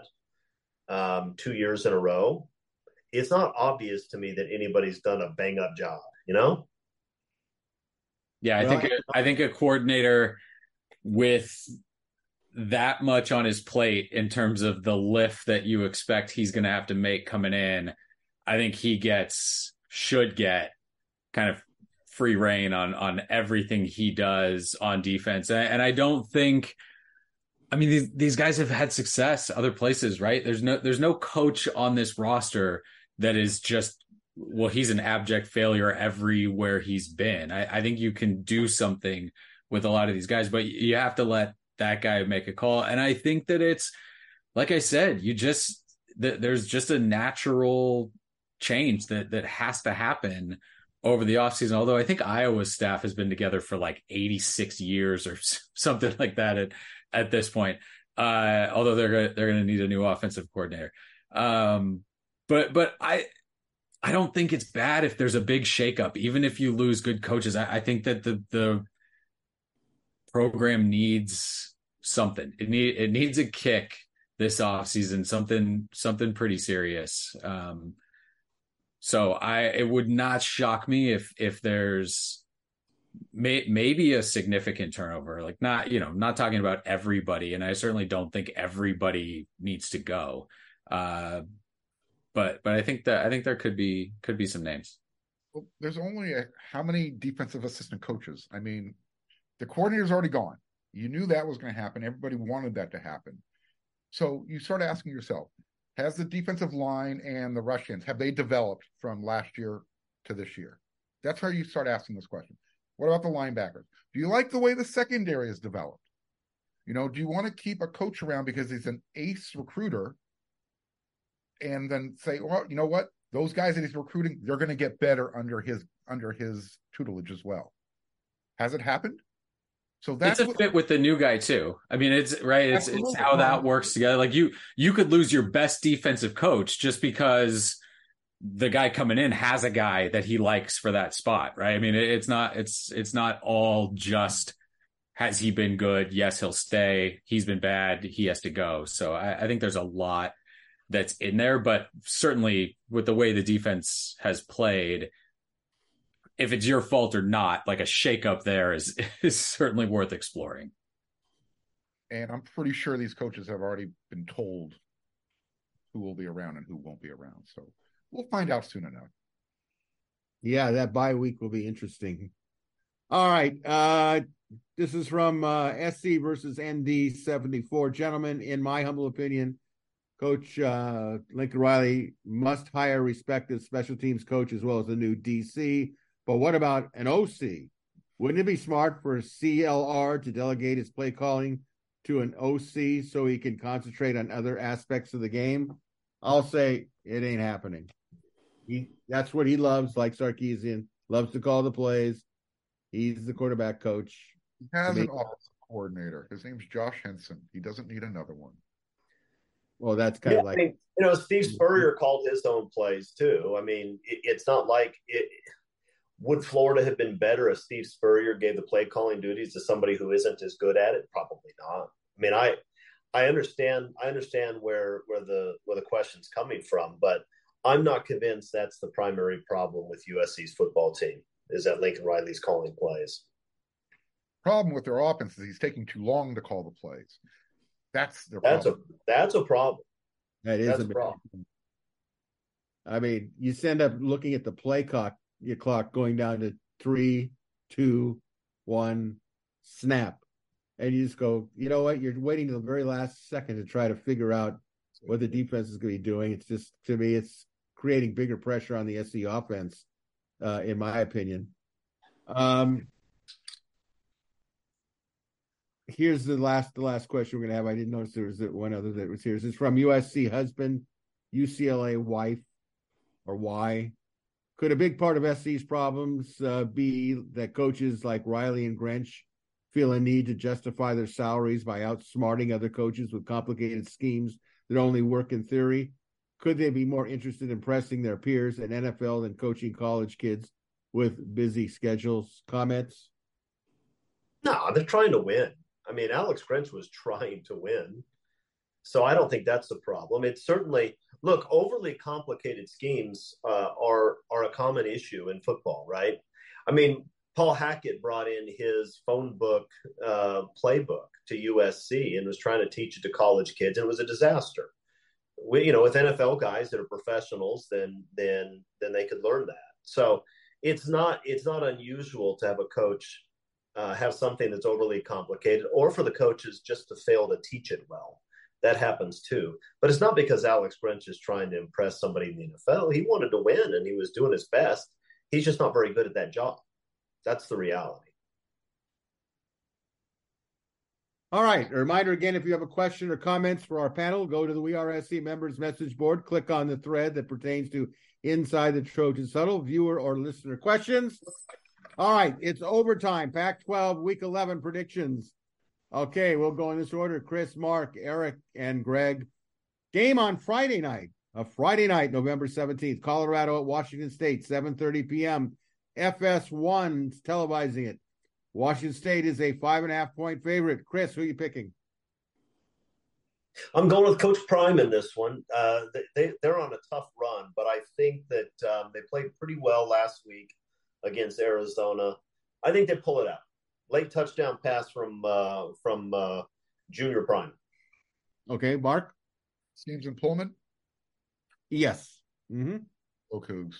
um, two years in a row, it's not obvious to me that anybody's done a bang up job. You know? Yeah, I think I think a coordinator with that much on his plate in terms of the lift that you expect he's going to have to make coming in, I think he gets should get kind of free reign on on everything he does on defense. And, and I don't think I mean these these guys have had success other places, right? There's no there's no coach on this roster that is just well, he's an abject failure everywhere he's been. I, I think you can do something with a lot of these guys, but you have to let that guy make a call. And I think that it's like I said, you just that there's just a natural change that that has to happen over the offseason. Although I think Iowa's staff has been together for like 86 years or something like that at at this point. Uh, although they're gonna, they're going to need a new offensive coordinator. Um, but but I I don't think it's bad if there's a big shakeup, even if you lose good coaches. I, I think that the the program needs something. It need it needs a kick this offseason, something something pretty serious. Um, so I it would not shock me if if there's may, maybe a significant turnover. Like not you know not talking about everybody, and I certainly don't think everybody needs to go. Uh, but but I think that I think there could be could be some names. Well, there's only a, how many defensive assistant coaches? I mean, the coordinator's already gone. You knew that was going to happen. Everybody wanted that to happen. So you start asking yourself, has the defensive line and the Russians have they developed from last year to this year? That's where you start asking this question. What about the linebackers? Do you like the way the secondary is developed? You know, do you want to keep a coach around because he's an ace recruiter and then say, well, you know what? Those guys that he's recruiting, they're going to get better under his under his tutelage as well. Has it happened? So that's it's a what, fit with the new guy too. I mean, it's right. It's it's how that works together. Like you you could lose your best defensive coach just because the guy coming in has a guy that he likes for that spot, right? I mean, it, it's not it's it's not all just has he been good? Yes, he'll stay. He's been bad. He has to go. So I, I think there's a lot that's in there, but certainly with the way the defense has played, if it's your fault or not, like a shakeup there is is certainly worth exploring. And I'm pretty sure these coaches have already been told who will be around and who won't be around. So we'll find out soon enough. Yeah, that bye week will be interesting. All right. Uh this is from uh SC versus ND 74. Gentlemen, in my humble opinion, Coach uh Lincoln Riley must hire respected special teams coach as well as a new DC but what about an OC? Wouldn't it be smart for CLR to delegate his play calling to an OC so he can concentrate on other aspects of the game? I'll say it ain't happening. He that's what he loves, like Sarkisian, loves to call the plays. He's the quarterback coach. He has an offensive coordinator. His name's Josh Henson. He doesn't need another one. Well, that's kind yeah, of like I mean, you know, Steve Spurrier called his own plays too. I mean, it, it's not like it, would Florida have been better if Steve Spurrier gave the play calling duties to somebody who isn't as good at it? Probably not. I mean, I I understand I understand where where the where the question's coming from, but I'm not convinced that's the primary problem with USC's football team is that Lincoln Riley's calling plays. problem with their offense is he's taking too long to call the plays. That's their That's problem. a that's a problem. That is That's a a problem. I mean, you end up looking at the play clock, your clock going down to three, two, one, snap. And you just go, you know what? You're waiting to the very last second to try to figure out what the defense is going to be doing. It's just, to me, it's creating bigger pressure on the SC offense, uh, in my opinion. Um, here's the last the last question we're gonna have. I didn't notice there was one other that was here. This is from USC husband, UCLA wife, or why? Could a big part of SC's problems uh, be that coaches like Riley and Grinch feel a need to justify their salaries by outsmarting other coaches with complicated schemes that only work in theory? Could they be more interested in pressing their peers in NFL than coaching college kids with busy schedules? Comments? No, they're trying to win. I mean, Alex Grinch was trying to win. So I don't think that's the problem. It's certainly look overly complicated schemes uh, are are a common issue in football, right? I mean, Paul Hackett brought in his phone book uh, playbook to USC and was trying to teach it to college kids, and it was a disaster. We, you know, with NFL guys that are professionals, then then then they could learn that. So it's not it's not unusual to have a coach uh, have something that's overly complicated, or for the coaches just to fail to teach it well. That happens too. But it's not because Alex Grinch is trying to impress somebody in the NFL. He wanted to win and he was doing his best. He's just not very good at that job. That's the reality. All right. A reminder again if you have a question or comments for our panel, go to the SC members message board, click on the thread that pertains to Inside the Trojans' Huddle, viewer or listener questions. All right. It's overtime, Pac 12, week 11 predictions. Okay. We'll go in this order Chris, Mark, Eric, and Greg. Game on Friday night, a Friday night, November 17th, Colorado at Washington State, 7.30 p.m. FS1's televising it. Washington State is a five and a half point favorite. Chris, who are you picking? I'm going with Coach Prime in this one. Uh, they, they're on a tough run, but I think that um, they played pretty well last week against Arizona. I think they pull it out. Late touchdown pass from uh, from uh, Junior Prime. Okay, Mark. Seems in Pullman. Yes. Mm-hmm. Go Cougs.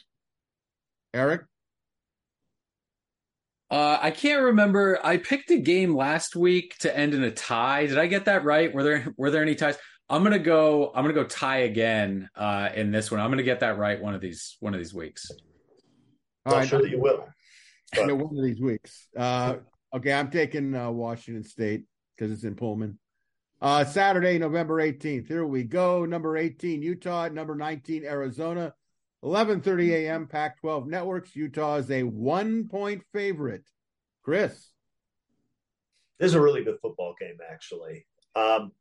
Eric. Uh, I can't remember. I picked a game last week to end in a tie. Did I get that right? Were there were there any ties? I'm gonna go. I'm gonna go tie again uh, in this one. I'm gonna get that right one of these one of these weeks. All Not right. sure that you will. Yeah, one of these weeks. Uh, okay, I'm taking uh, Washington State because it's in Pullman. Uh, Saturday, November 18th. Here we go. Number 18, Utah. Number 19, Arizona. 11:30 a.m. Pac-12 networks. Utah is a one-point favorite. Chris. This is a really good football game, actually. Um,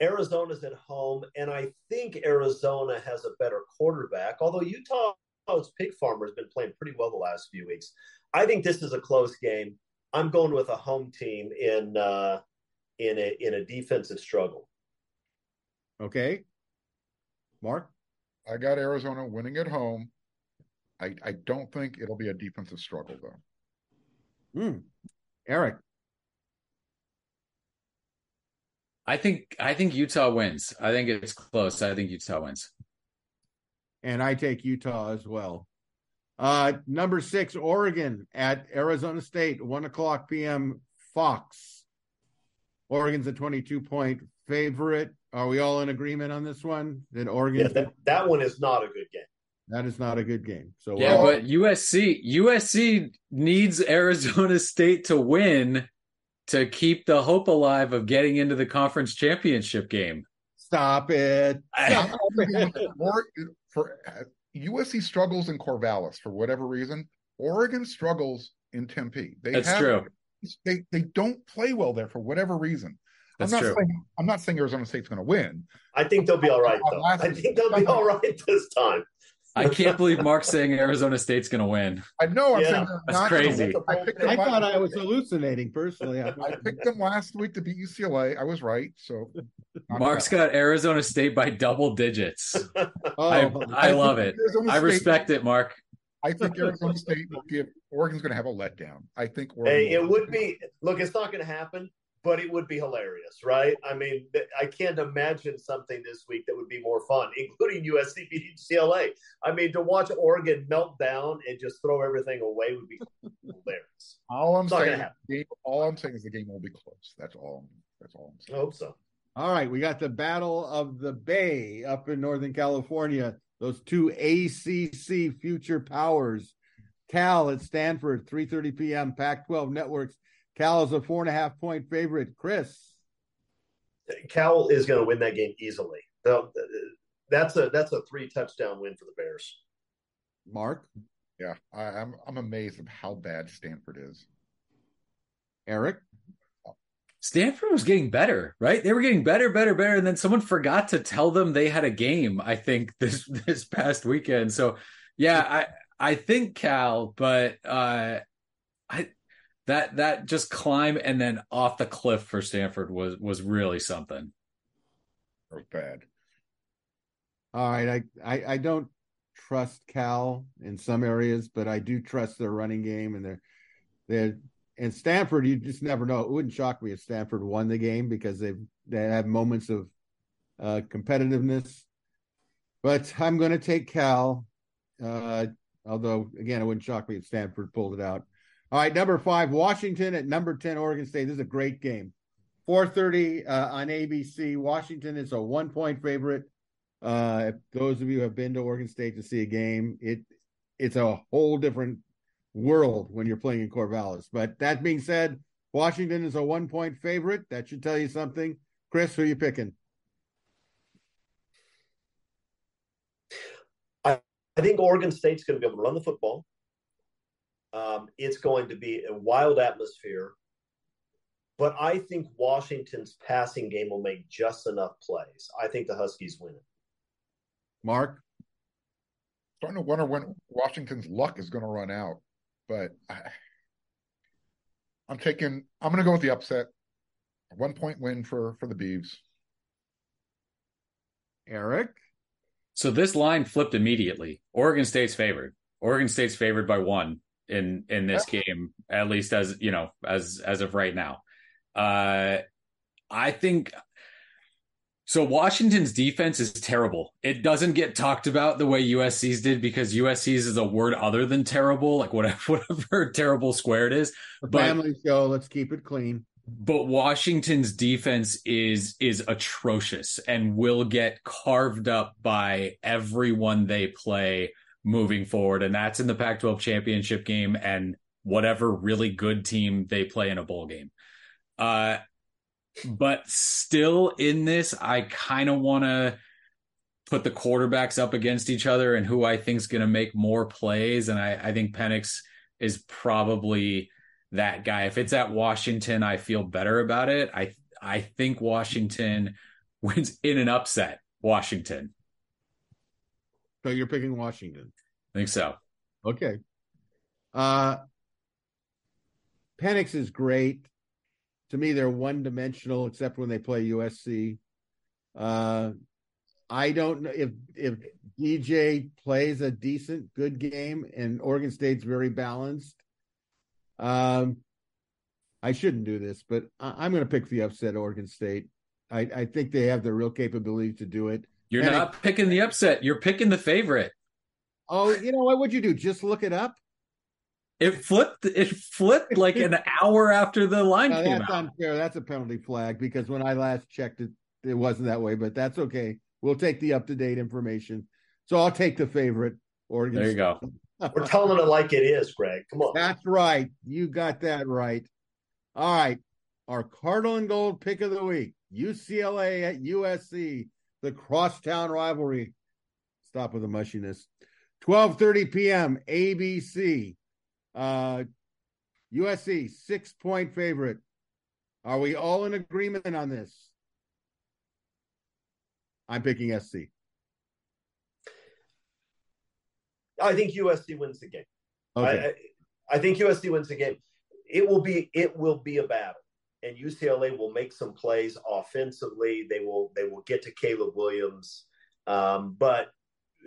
Arizona's at home, and I think Arizona has a better quarterback. Although Utah's pig farmer has been playing pretty well the last few weeks. I think this is a close game. I'm going with a home team in uh, in a in a defensive struggle. Okay. Mark. I got Arizona winning at home. I, I don't think it'll be a defensive struggle though. Hmm. Eric. I think I think Utah wins. I think it's close. I think Utah wins. And I take Utah as well. Uh, number six, Oregon at Arizona State, one o'clock p.m. Fox. Oregon's a 22 point favorite. Are we all in agreement on this one? That Oregon, Yeah, that, that one is not a good game. that is not a good game. So Yeah, well, but USC USC needs Arizona State to win to keep the hope alive of getting into the conference championship game. stop it. Stop it. Or, for USC struggles in Corvallis for whatever reason. Oregon struggles in Tempe. They That's have, true. They they don't play well there for whatever reason. That's I'm not true. saying I'm not saying Arizona State's going to win. I think they'll be all right, though. I think they'll be all right this time. I can't believe Mark's saying Arizona State's going to win. I know. I'm Yeah, saying that's not crazy. I I thought I was hallucinating personally. I picked them last week to beat UCLA. I was right. So not Mark's bad. got Arizona State by double digits. Oh, I, I love it. Arizona I State- respect it, Mark. I think Arizona State will give Oregon's going to have a letdown. I think Oregon Hey, it would be look. It's not going to happen, but it would be hilarious, right? I mean, I can't imagine something this week that would be more fun, including USC beating CLA. I mean, to watch Oregon melt down and just throw everything away would be hilarious. All I'm It's not gonna saying, game, all I'm saying is the game will be close. That's all. That's all I'm I saying. hope so. All right, we got the Battle of the Bay up in Northern California. Those two ACC future powers. Cal at Stanford, 3:30 p.m. Pac-12 networks. Cal is a four and a half point favorite. Chris, Cal is going to win that game easily. They'll- That's a that's a three touchdown win for the Bears. Mark, Yeah, I, I'm I'm amazed at how bad Stanford is. Eric, Stanford was getting better, right? They were getting better, better, better, and then someone forgot to tell them they had a game. I think this this past weekend. So, yeah, I I think Cal, but uh, I that that just climb and then off the cliff for Stanford was was really something. It was bad. All right, I, I I don't trust Cal in some areas, but I do trust their running game and their their and Stanford. You just never know. It wouldn't shock me if Stanford won the game because they they have moments of uh, competitiveness. But I'm going to take Cal. Uh, although again, it wouldn't shock me if Stanford pulled it out. All right, number five, Washington at number ten, Oregon State. This is a great game. 4:30 uh, on ABC. Washington is a one point favorite. Uh, if those of you who have been to Oregon State to see a game, it it's a whole different world when you're playing in Corvallis. But that being said, Washington is a one point favorite. That should tell you something. Chris, who are you picking? I think Oregon State's going to be able to run the football. Um, it's going to be a wild atmosphere, but I think Washington's passing game will make just enough plays. I think the Huskies win it. Mark? Starting to wonder when Washington's luck is going to run out, but I, I'm taking. I'm going to go with the upset. A one point win for for the Beavs. Eric? So this line flipped immediately. Oregon State's favored. Oregon State's favored by one in in this game, at least as you know, as as of right now. Uh I think so Washington's defense is terrible. It doesn't get talked about the way USC's did because USC's is a word other than terrible, like whatever whatever terrible squared is. The But- family show. Let's keep it clean. but Washington's defense is is atrocious and will get carved up by everyone they play moving forward and that's in the Pac-12 championship game and whatever really good team they play in a bowl game. Uh but still in this I kind of want to put the quarterbacks up against each other and who I think is going to make more plays and I I think Penix is probably that guy. If it's at Washington, I feel better about it. I I think Washington wins in an upset. Washington. So you're picking Washington. I think so. Okay. Uh Penix is great. To me, they're one dimensional except when they play USC. Uh I don't know if if DJ plays a decent, good game and Oregon State's very balanced. Um I shouldn't do this, but I, I'm going to pick the upset Oregon State. I, I think they have the real capability to do it. You're Penix- not picking the upset. You're picking the favorite. Oh, you know what would you do? Just look it up? It flipped. It flipped like an hour after the line No, came that's out. unfair. That's a penalty flag because when I last checked it, it wasn't that way, but that's okay. We'll take the up to date information. So I'll take the favorite Oregon. There you go. We're telling it like it is, Greg. Come on. That's right. You got that right. All right. Our Cardinal and Gold pick of the week UCLA at USC, the crosstown rivalry. Stop with the mushiness. 12:30 p.m. ABC. Uh USC six point favorite. Are we all in agreement on this? I'm picking SC. I think USC wins the game. Okay. I, I, I think USC wins the game. It will be it will be a battle, and UCLA will make some plays offensively. They will they will get to Caleb Williams, um, but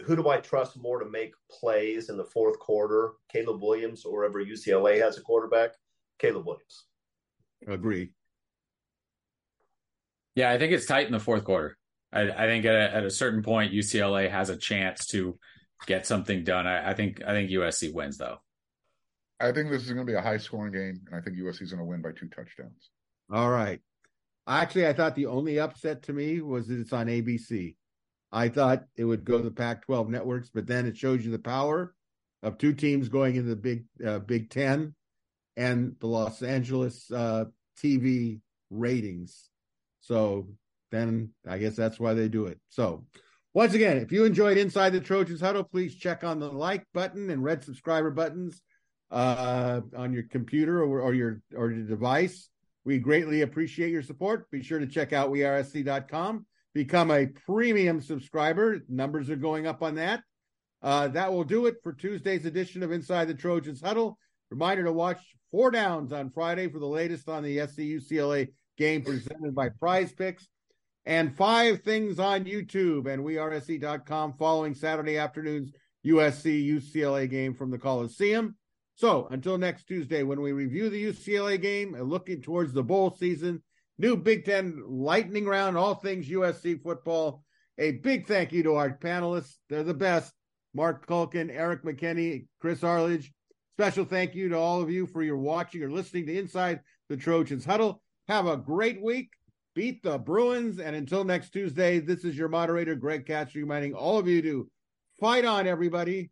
who do I trust more to make plays in the fourth quarter? Caleb Williams or wherever UCLA has a quarterback? Caleb Williams. Agree. Yeah, I think it's tight in the fourth quarter. I, I think at a, at a, certain point, UCLA has a chance to get something done. I, I think I think USC wins though. I think this is going to be a high scoring game, and I think USC is going to win by two touchdowns. All right. Actually, I thought the only upset to me was that it's on ABC. I thought it would go to the Pac-12 networks, but then it shows you the power of two teams going into the Big uh, Big Ten and the Los Angeles uh, TV ratings. So then I guess that's why they do it. So once again, if you enjoyed Inside the Trojans Huddle, please check on the like button and red subscriber buttons uh, on your computer or, or your or your device. We greatly appreciate your support. Be sure to check out wearesc.com. Become a premium subscriber. Numbers are going up on that. Uh, that will do it for Tuesday's edition of Inside the Trojans Huddle. Reminder to watch Four Downs on Friday for the latest on the SC UCLA game presented by PrizePicks. And five things on YouTube and wearesc.com following Saturday afternoon's USC UCLA game from the Coliseum. So until next Tuesday, when we review the UCLA game and looking towards the bowl season, new Big Ten lightning round, all things USC football. A big thank you to our panelists. They're the best. Mark Culkin, Erik McKinney, Chris Arledge. Special thank you to all of you for your watching or listening to Inside the Trojans Huddle. Have a great week. Beat the Bruins. And until next Tuesday, this is your moderator, Greg Katz, reminding all of you to fight on, everybody.